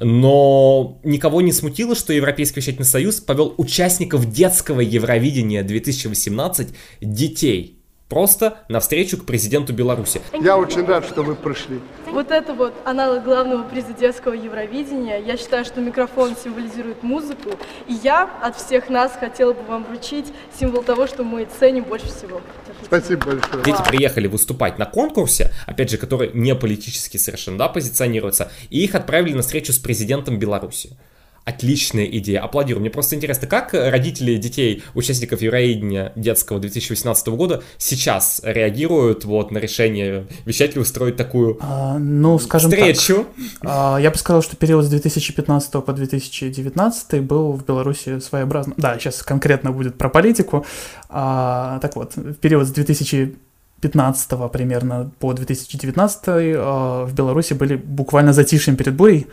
Но никого не смутило, что Европейский вещательный союз повел участников детского Евровидения 2018 детей просто навстречу к президенту Беларуси. Я очень рад, что вы прошли. Вот это вот аналог главного приза детского Евровидения. Я считаю, что микрофон символизирует музыку. И я от всех нас хотела бы вам вручить символ того, что мы ценим больше всего. Спасибо большое. Дети приехали выступать на конкурсе, опять же, который не политически совершенно да, позиционируется, и их отправили на встречу с президентом Беларуси отличная идея, аплодирую. Мне просто интересно, как родители детей, участников Евровидения детского 2018 года сейчас реагируют вот на решение вещателя устроить такую а, ну, скажем встречу? Так, а, я бы сказал, что период с 2015 по 2019 был в Беларуси своеобразным. Да, сейчас конкретно будет про политику. А, так вот, период с 2000 15 примерно по 2019 э, в Беларуси были буквально затишьем перед бурей.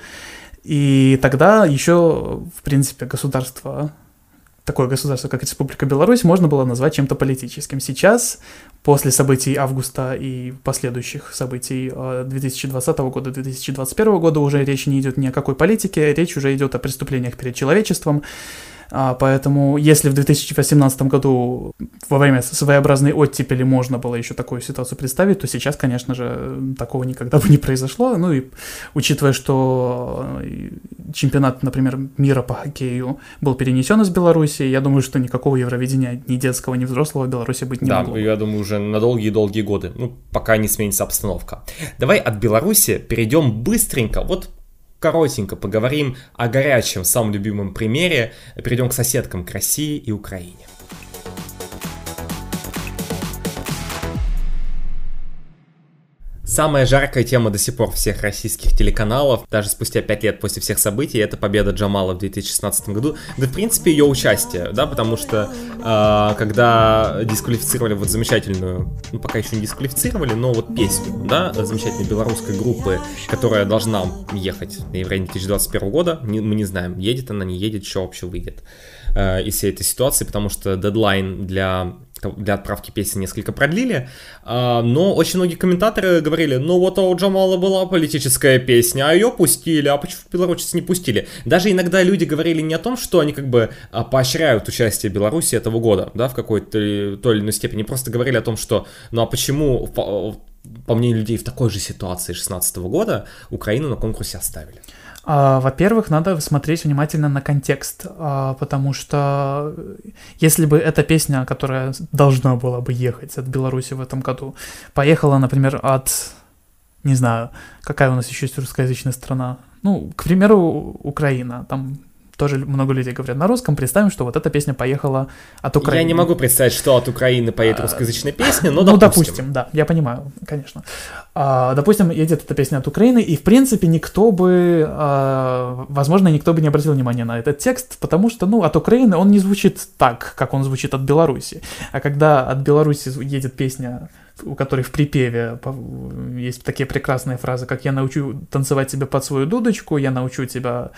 И тогда еще, в принципе, государство, такое государство, как Республика Беларусь, можно было назвать чем-то политическим. Сейчас, после событий августа и последующих событий 2020 э, года, 2021 года, уже речь не идет ни о какой политике, речь уже идет о преступлениях перед человечеством, поэтому, если в 2018 году во время своеобразной оттепели можно было еще такую ситуацию представить, то сейчас, конечно же, такого никогда бы не произошло. Ну и учитывая, что э, чемпионат, например, мира по хоккею был перенесен из Беларуси, я думаю, что никакого Евровидения ни детского, ни взрослого в Беларуси быть не да, могло. Да, я думаю, уже на долгие-долгие годы, ну, пока не сменится обстановка. Давай от Беларуси перейдем быстренько, вот коротенько поговорим о горячем, самом любимом примере. Перейдем к соседкам, к России и Украине. Самая жаркая тема до сих пор всех российских телеканалов, даже спустя 5 лет после всех событий, это победа Джамала в 2016 году. Да, в принципе, ее участие, да, потому что э, когда дисквалифицировали вот замечательную, ну, пока еще не дисквалифицировали, но вот песню, да, замечательной белорусской группы, которая должна ехать на Евровидение 2021 года, не, мы не знаем, едет она, не едет, что вообще выйдет э, из всей этой ситуации, потому что дедлайн для для отправки песен несколько продлили, а, но очень многие комментаторы говорили, ну вот у Джамала была политическая песня, а ее пустили, а почему в Беларуси не пустили? Даже иногда люди говорили не о том, что они как бы а, поощряют участие Беларуси этого года, да, в какой-то той или иной степени, просто говорили о том, что, ну а почему, по, мнению людей в такой же ситуации 16 года, Украину на конкурсе оставили? А, во-первых, надо смотреть внимательно на контекст, а, потому что если бы эта песня, которая должна была бы ехать от Беларуси в этом году, поехала, например, от, не знаю, какая у нас еще есть русскоязычная страна, ну, к примеру, Украина, там тоже много людей говорят на русском, представим, что вот эта песня поехала от Украины. Я не могу представить, что от Украины поедет А, русскоязычная песня, но ну, допустим. допустим, да, я понимаю, конечно. А, допустим, едет эта песня от Украины, и, в принципе, никто бы, а, возможно, никто бы не обратил внимания на этот текст, потому что, ну, от Украины он не звучит так, как он звучит от Беларуси. А когда от Беларуси едет песня, у которой в припеве есть такие прекрасные фразы, как «я научу танцевать тебя под свою дудочку», «я научу тебя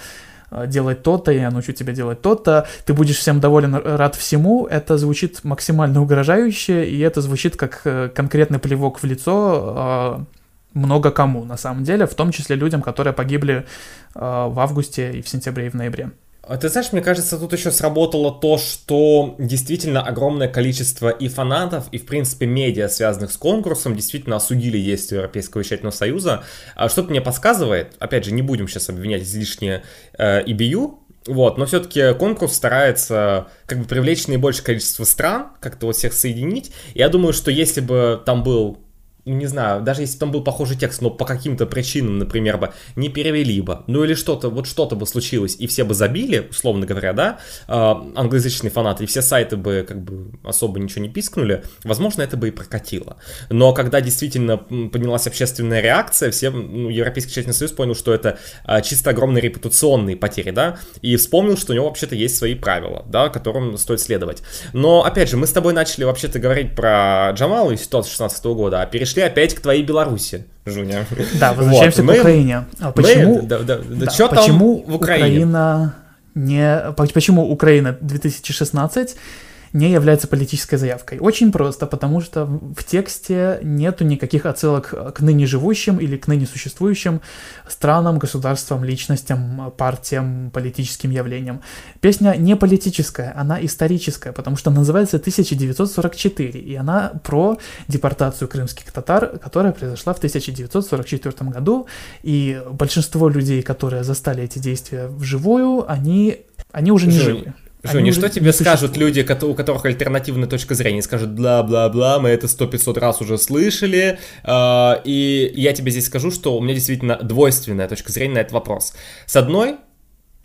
а, делать то-то, я научу тебя делать то-то, ты будешь всем доволен, рад всему, это звучит максимально угрожающе, и это звучит как э, конкретный плевок в лицо много кому, на самом деле, в том числе людям, которые погибли в августе и в сентябре и в ноябре. А Ты знаешь, мне кажется, тут еще сработало то, что действительно огромное количество и фанатов, и, в принципе, медиа, связанных с конкурсом, действительно осудили действия Европейского вещательного союза. А Что-то мне подсказывает, опять же, не будем сейчас обвинять излишне э, вот, но все-таки конкурс старается как бы привлечь наибольшее количество стран, как-то вот всех соединить. Я думаю, что если бы там был не знаю, даже если там был похожий текст, но по каким-то причинам, например, бы не перевели бы, ну или что-то, вот что-то бы случилось, и все бы забили, условно говоря, да, э, англоязычные фанаты, и все сайты бы как бы особо ничего не пискнули, возможно, это бы и прокатило. Но когда действительно поднялась общественная реакция, все, ну, Европейский Чеченский Союз понял, что это а, чисто огромные репутационные потери, да, и вспомнил, что у него вообще-то есть свои правила, да, которым стоит следовать. Но, опять же, мы с тобой начали вообще-то говорить про Джамала и ситуацию 16 года, а перешли опять к твоей Беларуси, Жуня. Да, возвращаемся Вот, к мы- Украине. А мы- почему, да, да, да, да, чё там почему в Украине? Украина не... по- Почему Украина 2016 не является политической заявкой? Очень просто, потому что в тексте нету никаких отсылок к ныне живущим или к ныне существующим странам, государствам, личностям, партиям, политическим явлениям. Песня не политическая, она историческая, потому что называется 1944, и она про депортацию крымских татар, которая произошла в 1944 году, и большинство людей, которые застали эти действия вживую, они, они уже не живы. Уже что тебе скажут люди, у которых альтернативная точка зрения? Скажут бла-бла-бла, мы это сто 500 раз уже слышали. а, И я тебе здесь скажу, что у меня действительно двойственная точка зрения на этот вопрос. С одной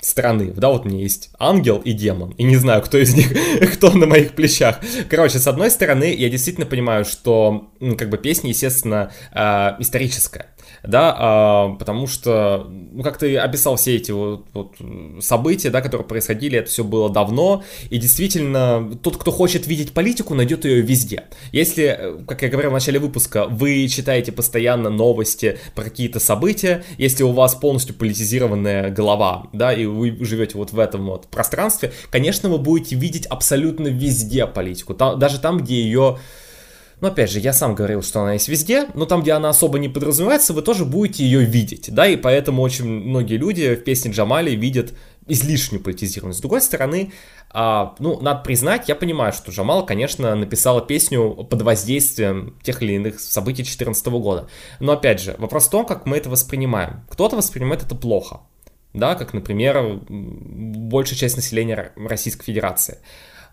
стороны, да, вот у меня есть ангел и демон, и не знаю, кто из них, <laughs> кто на моих плечах. Короче, с одной стороны, я действительно понимаю, что, как бы, песня, естественно, а, историческая, да, а, потому что, ну, как ты описал все эти вот, вот события, да, которые происходили, это все было давно, и действительно, тот, кто хочет видеть политику, найдет ее везде. Если, э, как я говорил в начале выпуска, вы читаете постоянно новости про какие-то события, если у вас полностью политизированная голова, да, и вы живете вот в этом вот пространстве, конечно, вы будете видеть абсолютно везде политику, там, даже там, где ее ну, опять же, я сам говорил, что она есть везде, но там, где она особо не подразумевается, вы тоже будете ее видеть, да, и поэтому очень многие люди в песне Джамали видят излишнюю политизированность. С другой стороны, а, ну, надо признать, я понимаю, что Джамал, конечно, написала песню под воздействием тех или иных событий 2014 года. Но, опять же, вопрос в том, как мы это воспринимаем. Кто-то воспринимает это плохо, да, как, например, большая часть населения Российской Федерации.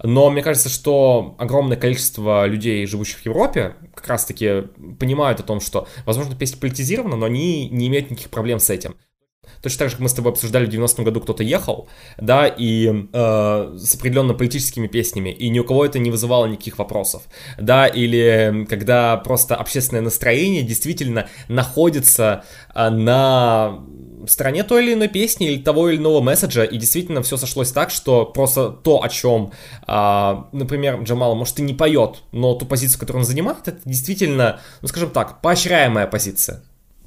Но мне кажется, что огромное количество людей, живущих в Европе, как раз-таки понимают о том, что, возможно, песня политизирована, но они не имеют никаких проблем с этим. Точно так же, как мы с тобой обсуждали в 90-м году, кто-то ехал, да, и э, с определенно политическими песнями, и ни у кого это не вызывало никаких вопросов, да, или когда просто общественное настроение действительно находится э, на стороне той или иной песни или того или иного месседжа, и действительно все сошлось так, что просто то, о чем, а, например, Джамал, может, и не поет, но ту позицию, которую он занимает, это действительно, ну, скажем так, поощряемая позиция.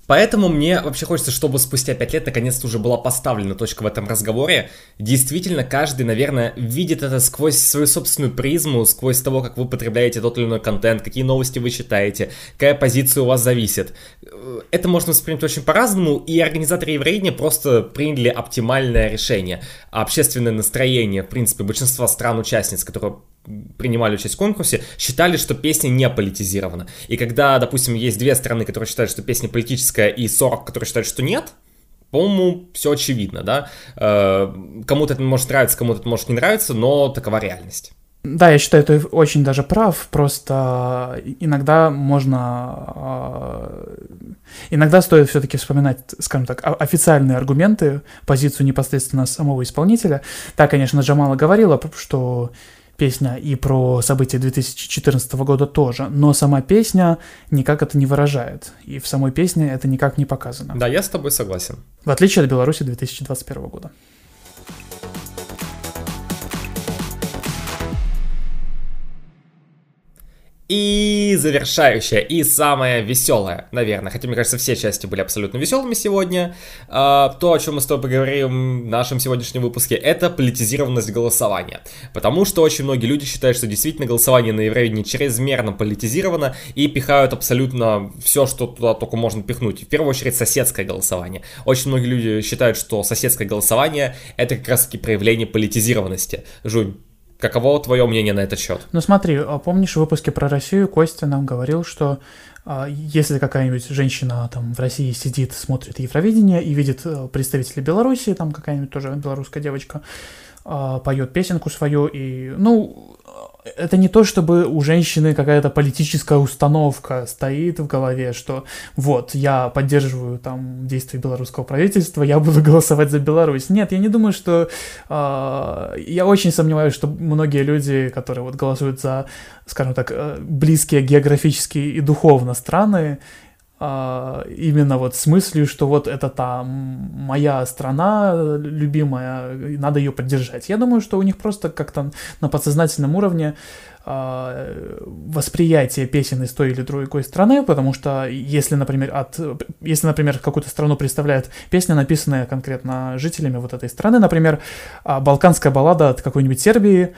Поэтому мне вообще хочется, чтобы спустя пять лет наконец-то уже была поставлена точка в этом разговоре. Действительно, каждый, наверное, видит это сквозь свою собственную призму, сквозь того, как вы потребляете тот или иной контент, какие новости вы читаете, какая позиция у вас зависит. Э, Это можно воспринять очень по-разному, и организаторы Евровидения просто приняли оптимальное решение. Общественное настроение, в принципе, большинства стран-участниц, которые принимали участие в конкурсе, считали, что песня не политизирована. И когда, допустим, есть две страны, которые считают, что песня политическая, и 40, которые считают, что нет, по-моему, все очевидно, да. Э, Кому-то это может нравиться, кому-то это может не нравиться, но такова реальность. Да, я считаю, ты очень даже прав, просто иногда можно... э, Иногда стоит все-таки вспоминать, скажем так, официальные аргументы, позицию непосредственно самого исполнителя. Так, конечно, Джамала говорила, что песня и про события 2014 года тоже, но сама песня никак это не выражает, и в самой песне это никак не показано. Да, я с тобой согласен. В отличие от Беларуси 2021 года. И завершающая, и самая веселая, наверное, хотя, мне кажется, все части были абсолютно веселыми сегодня, а, то, о чем мы с тобой поговорим в нашем сегодняшнем выпуске, это политизированность голосования. Потому что очень многие люди считают, что действительно голосование на Евровидении чрезмерно политизировано и пихают абсолютно все, что туда только можно пихнуть. В первую очередь соседское голосование. Очень многие люди считают, что соседское голосование это как раз таки проявление политизированности. Жунь, Каково твое мнение на этот счет? Ну смотри, а помнишь в выпуске про Россию Костя нам говорил, что а, если какая-нибудь женщина там в России сидит, смотрит Евровидение и видит э, представителей Беларуси, там какая-нибудь тоже белорусская девочка, а, поет песенку свою, и, ну, это не то, чтобы у женщины какая-то политическая установка стоит в голове, что вот, я поддерживаю там действия белорусского правительства, я буду <laughs> голосовать за Беларусь. Нет, я не думаю, что... Э, я очень сомневаюсь, что многие люди, которые вот голосуют за, скажем так, э, близкие географически и духовно страны, именно вот с мыслью, что вот это та моя страна любимая, надо ее поддержать. Я думаю, что у них просто как-то на подсознательном уровне а, восприятие песен из той или другой страны, потому что если, например, от, если, например, какую-то страну представляет песня, написанная конкретно жителями вот этой страны, например, а, балканская баллада от какой-нибудь Сербии,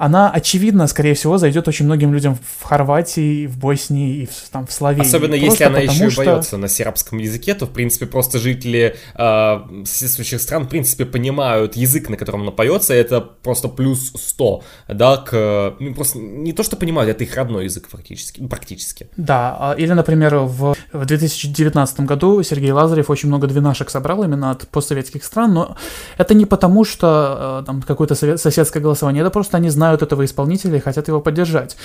она, очевидно, скорее всего, зайдет очень многим людям в Хорватии, в Боснии и в, там, в Словении. Особенно если она еще и что... поется на сербском языке, то, в принципе, просто жители э, соседствующих стран, в принципе, понимают язык, на котором она поется, это просто плюс 100, да, к... Ну, просто не то, что понимают, это их родной язык фактически, ну, практически. Да, а, или, например, в, в 2019 году Сергей Лазарев очень много двенашек собрал именно от постсоветских стран, но это не потому, что э, там какое-то соседское голосование, это просто они знают знают этого исполнителя и хотят его поддержать.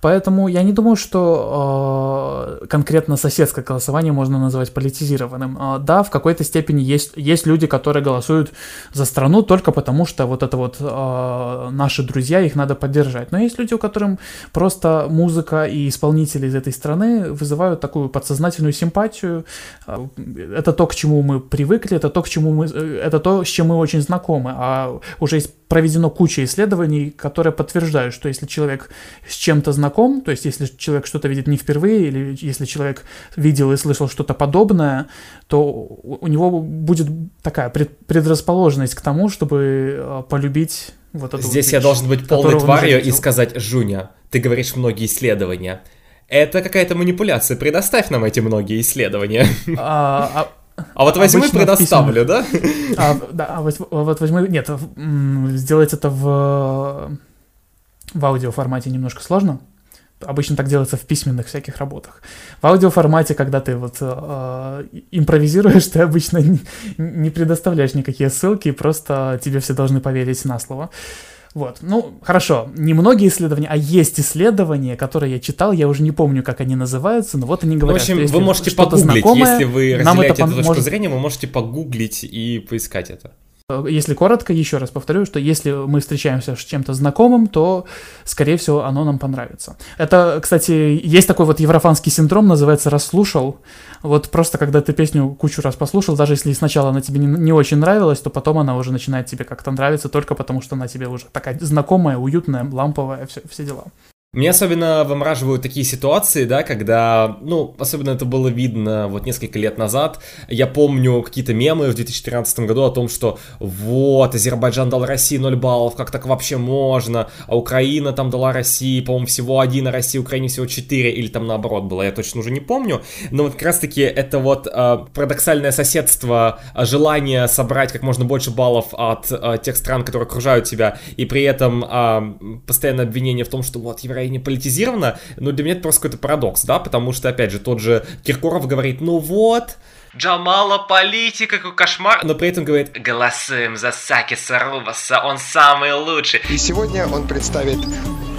Поэтому я не думаю, что э, конкретно соседское голосование можно назвать политизированным. Э, да, в какой-то степени есть, есть люди, которые голосуют за страну только потому, что вот это вот э, наши друзья, их надо поддержать. Но есть люди, у которых просто музыка и исполнители из этой страны вызывают такую подсознательную симпатию. Это то, к чему мы привыкли, это то, к чему мы, э, это то, с чем мы очень знакомы. А уже проведено куча исследований, которые подтверждают, что если человек с чем-то знаком, то есть если человек что-то видит не впервые, или если человек видел и слышал что-то подобное, то у него будет такая предрасположенность к тому, чтобы э, полюбить вот эту Здесь вещь, я должен быть полной тварью и сказать, Жуня, ты говоришь многие исследования. Это какая-то манипуляция. Предоставь нам эти многие исследования. А, а а вот возьму и предоставлю, да? А, да, а вот, вот возьму... Нет, сделать это в, в аудиоформате немножко сложно. Обычно так делается в письменных всяких работах. В аудиоформате, когда ты вот э, импровизируешь, <laughs> ты обычно не, не предоставляешь никакие ссылки, просто тебе все должны поверить на слово. Вот, ну, хорошо, не многие исследования, а есть исследования, которые я читал, я уже не помню, как они называются, но вот они говорят, В общем, что вы можете погуглить, знакомое, если вы разделяете эту точку может... зрения, вы можете погуглить и поискать это. Если коротко, еще раз повторю, что если мы встречаемся с чем-то знакомым, то, скорее всего, оно нам понравится. Это, кстати, есть такой вот еврофанский синдром, называется «расслушал». Вот просто когда ты песню кучу раз послушал, даже если сначала она тебе не, не очень нравилась, то потом она уже начинает тебе как-то нравиться только потому, что она тебе уже такая знакомая, уютная, ламповая, все, все дела. Мне особенно вымораживают такие ситуации, да, когда, ну, особенно это было видно вот несколько лет назад. Я помню какие-то мемы в 2013 году о том, что вот, Азербайджан дал России 0 баллов, как так вообще можно, а Украина там дала России, по-моему, всего один, а России Украине всего 4, или там наоборот было, я точно уже не помню. Но вот как раз-таки это вот э, парадоксальное соседство, э, желание собрать как можно больше баллов от э, тех стран, которые окружают тебя, и при этом э, постоянное обвинение в том, что вот, евреи не политизировано, но для меня это просто какой-то парадокс, да, потому что, опять же, тот же Киркоров говорит, ну вот, Джамала политика, какой кошмар, но при этом говорит, голосуем за Саки Сарубаса, он самый лучший. И сегодня он представит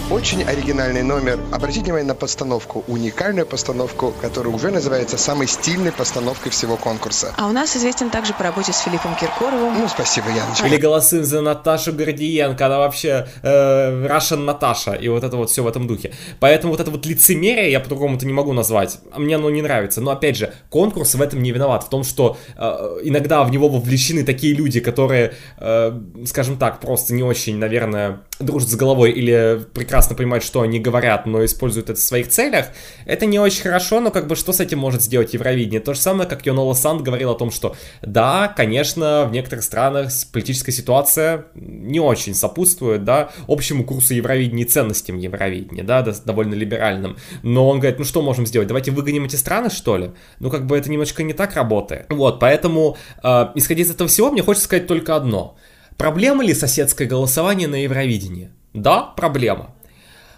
очень оригинальный номер. Обратите внимание на постановку, уникальную постановку, которая уже называется самой стильной постановкой всего конкурса. А у нас известен также по работе с Филиппом Киркоровым. Ну, спасибо, Яночка. Или голосуем за Наташу Гордиенко, она вообще э, Russian Наташа, и вот это вот все в этом духе. Поэтому вот это вот лицемерие я по-другому это не могу назвать. Мне оно не нравится. Но опять же, конкурс в этом не виноват. В том, что э, иногда в него вовлечены такие люди, которые, э, скажем так, просто не очень, наверное, дружат с головой или прекрасно понимают, что они говорят, но используют это в своих целях, это не очень хорошо, но как бы что с этим может сделать Евровидение? То же самое, как Йонола Санд говорил о том, что да, конечно, в некоторых странах политическая ситуация не очень сопутствует, да, общему курсу Евровидения и ценностям Евровидения, да, довольно либеральным. Но он говорит, ну что можем сделать? Давайте выгоним эти страны, что ли? Ну как бы это немножко не так работает. Вот, поэтому, э, исходя из этого всего, мне хочется сказать только одно. Проблема ли соседское голосование на Евровидении? Да, проблема.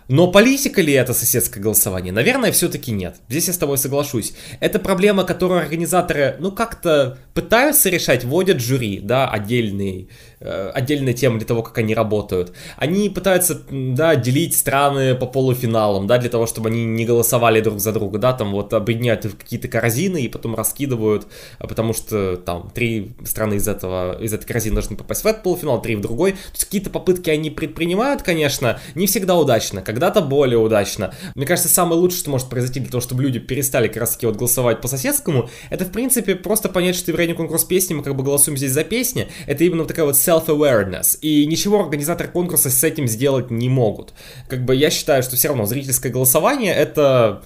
Но политика ли это соседское голосование? Наверное, все-таки нет. Здесь я с тобой соглашусь. Это проблема, которую организаторы, ну, как-то пытаются решать, вводят жюри, да, отдельные, э, отдельная тема для того, как они работают. Они пытаются, да, делить страны по полуфиналам, да, для того, чтобы они не голосовали друг за друга, да, там вот объединяют какие-то корзины и потом раскидывают, а потому что там три страны из этого, из этой корзины должны попасть в этот полуфинал, три в другой. То есть какие-то попытки они предпринимают, конечно, не всегда удачно, когда-то более удачно. Мне кажется, самое лучшее, что может произойти для того, чтобы люди перестали как раз таки вот голосовать по соседскому, это, в принципе, просто понять, что вероятнее конкурс песни, мы как бы голосуем здесь за песни, это именно такая вот self-awareness. И ничего организаторы конкурса с этим сделать не могут. Как бы я считаю, что все равно зрительское голосование это...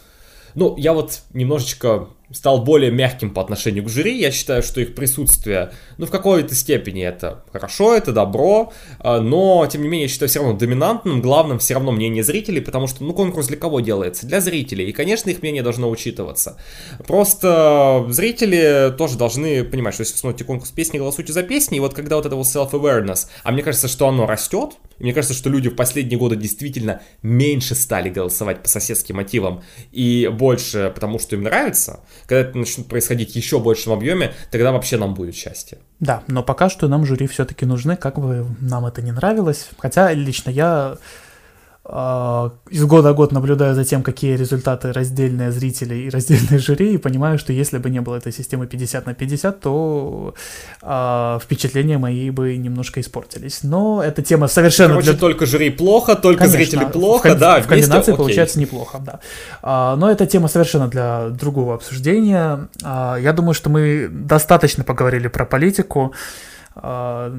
Ну, я вот немножечко стал более мягким по отношению к жюри. Я считаю, что их присутствие, ну, в какой-то степени это хорошо, это добро, а, но, тем не менее, я считаю все равно доминантным, главным все равно мнение зрителей, потому что, ну, конкурс для кого делается? Для зрителей, и, конечно, их мнение должно учитываться. Просто зрители тоже должны понимать, что если смотрите конкурс песни, голосуйте за песни, и вот когда вот это вот self-awareness, а мне кажется, что оно растет, мне кажется, что люди в последние годы действительно меньше стали голосовать по соседским мотивам и больше потому, что им нравится, когда это начнет происходить еще большем объеме, тогда вообще нам будет счастье. Да, но пока что нам жюри все-таки нужны, как бы нам это не нравилось. Хотя лично я из года в год наблюдаю за тем, какие результаты раздельные зрители и раздельные жюри, и понимаю, что если бы не было этой системы 50 на 50, то э, впечатления мои бы немножко испортились. Но эта тема совершенно... Короче, для... только жюри плохо, только Конечно, зрители плохо, в, да. В комбинации окей. получается неплохо, да. А, но эта тема совершенно для другого обсуждения. А, я думаю, что мы достаточно поговорили про политику. А,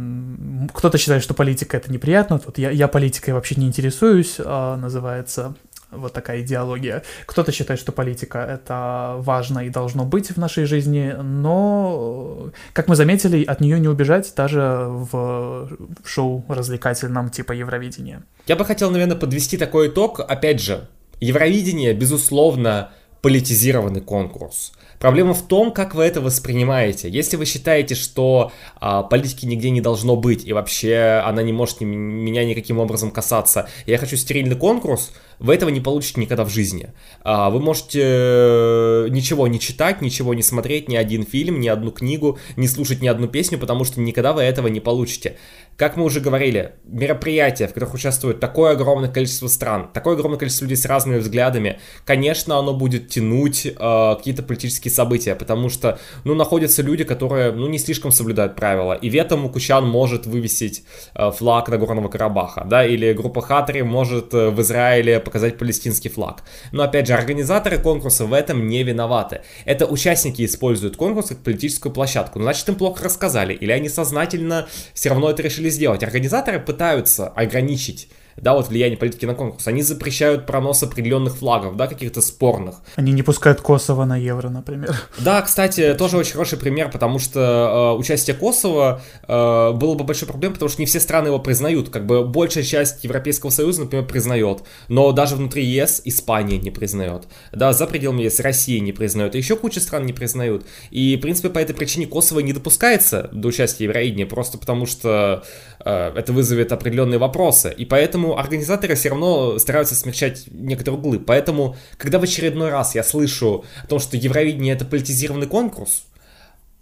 кто-то считает, что политика это неприятно. Вот я, я политикой вообще не интересуюсь, а, называется вот такая идеология. Кто-то считает, что политика это важно и должно быть в нашей жизни, но, как мы заметили, от нее не убежать даже в шоу развлекательном типа Евровидения. Я бы хотел, наверное, подвести такой итог. Опять же, Евровидение, безусловно, политизированный конкурс. Проблема в том, как вы это воспринимаете. Если вы считаете, что а, политики нигде не должно быть, и вообще она не может ни, меня никаким образом касаться, я хочу стерильный конкурс, вы этого не получите никогда в жизни. А, вы можете э, ничего не читать, ничего не смотреть, ни один фильм, ни одну книгу, не слушать ни одну песню, потому что никогда вы этого не получите. Как мы уже говорили, мероприятия, в которых участвует такое огромное количество стран, такое огромное количество людей с разными взглядами, конечно, оно будет тянуть э, какие-то политические события, потому что, ну, находятся люди, которые, ну, не слишком соблюдают правила, и Вета Мукучан может вывесить э, флаг Нагорного Карабаха, да, или группа Хатри может э, в Израиле показать палестинский флаг. Но, опять же, организаторы конкурса в этом не виноваты. Это участники используют конкурс как политическую площадку, ну, значит, им плохо рассказали, или они сознательно все равно это решили сделать. Организаторы пытаются ограничить да, вот влияние политики на конкурс. Они запрещают пронос определенных флагов, да, каких-то спорных. Они не пускают Косово на Евро, например. Да, кстати, тоже очень хороший пример, потому что э, участие Косово э, было бы большой проблемой, потому что не все страны его признают. Как бы большая часть Европейского Союза, например, признает, но даже внутри ЕС Испания не признает. Да, за пределами ЕС Россия не признает, и еще куча стран не признают. И, в принципе, по этой причине Косово не допускается до участия в Евровидении, просто потому что э, это вызовет определенные вопросы. И поэтому поэтому организаторы все равно стараются смягчать некоторые углы. Поэтому, когда в очередной раз я слышу о том, что Евровидение это политизированный конкурс,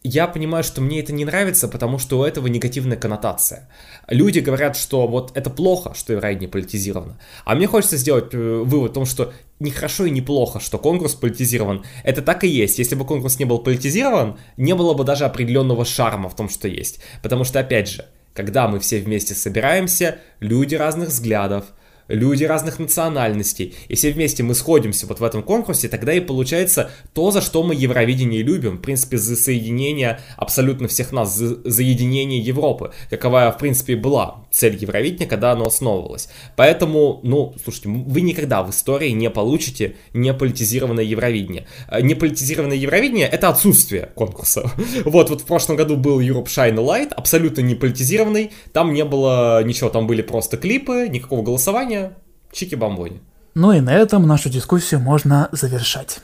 я понимаю, что мне это не нравится, потому что у этого негативная коннотация. Люди говорят, что вот это плохо, что Евровидение политизировано. А мне хочется сделать э, вывод о том, что не хорошо и не плохо, что конкурс политизирован. Это так и есть. Если бы конкурс не был политизирован, не было бы даже определенного шарма в том, что есть. Потому что, опять же, когда мы все вместе собираемся, люди разных взглядов, люди разных национальностей, и все вместе мы сходимся вот в этом конкурсе, тогда и получается то, за что мы Евровидение любим, в принципе, за соединение абсолютно всех нас, за, за единение Европы, каковая, в принципе, была цель Евровидения, когда оно основывалось. Поэтому, ну, слушайте, вы никогда в истории не получите неполитизированное Евровидение. Э, неполитизированное Евровидение — это отсутствие конкурса. <laughs> Вот, вот в прошлом году был Europe Shine Light, абсолютно не политизированный, там не было ничего, там были просто клипы, никакого голосования, чики-бомбони. Ну и на этом нашу дискуссию можно завершать.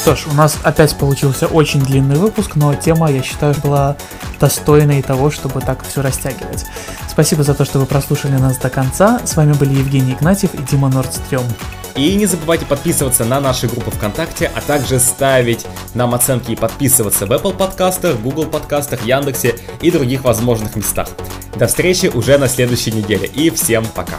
Что ж, у нас опять получился очень длинный выпуск, но тема, я считаю, была достойной того, чтобы так все растягивать. Спасибо за то, что вы прослушали нас до конца. С вами были Евгений Игнатьев и Дима Нордстрём. И не забывайте подписываться на наши группы ВКонтакте, а также ставить нам оценки и подписываться в Apple подкастах, Google подкастах, Яндексе и других возможных местах. До встречи уже на следующей неделе и всем пока!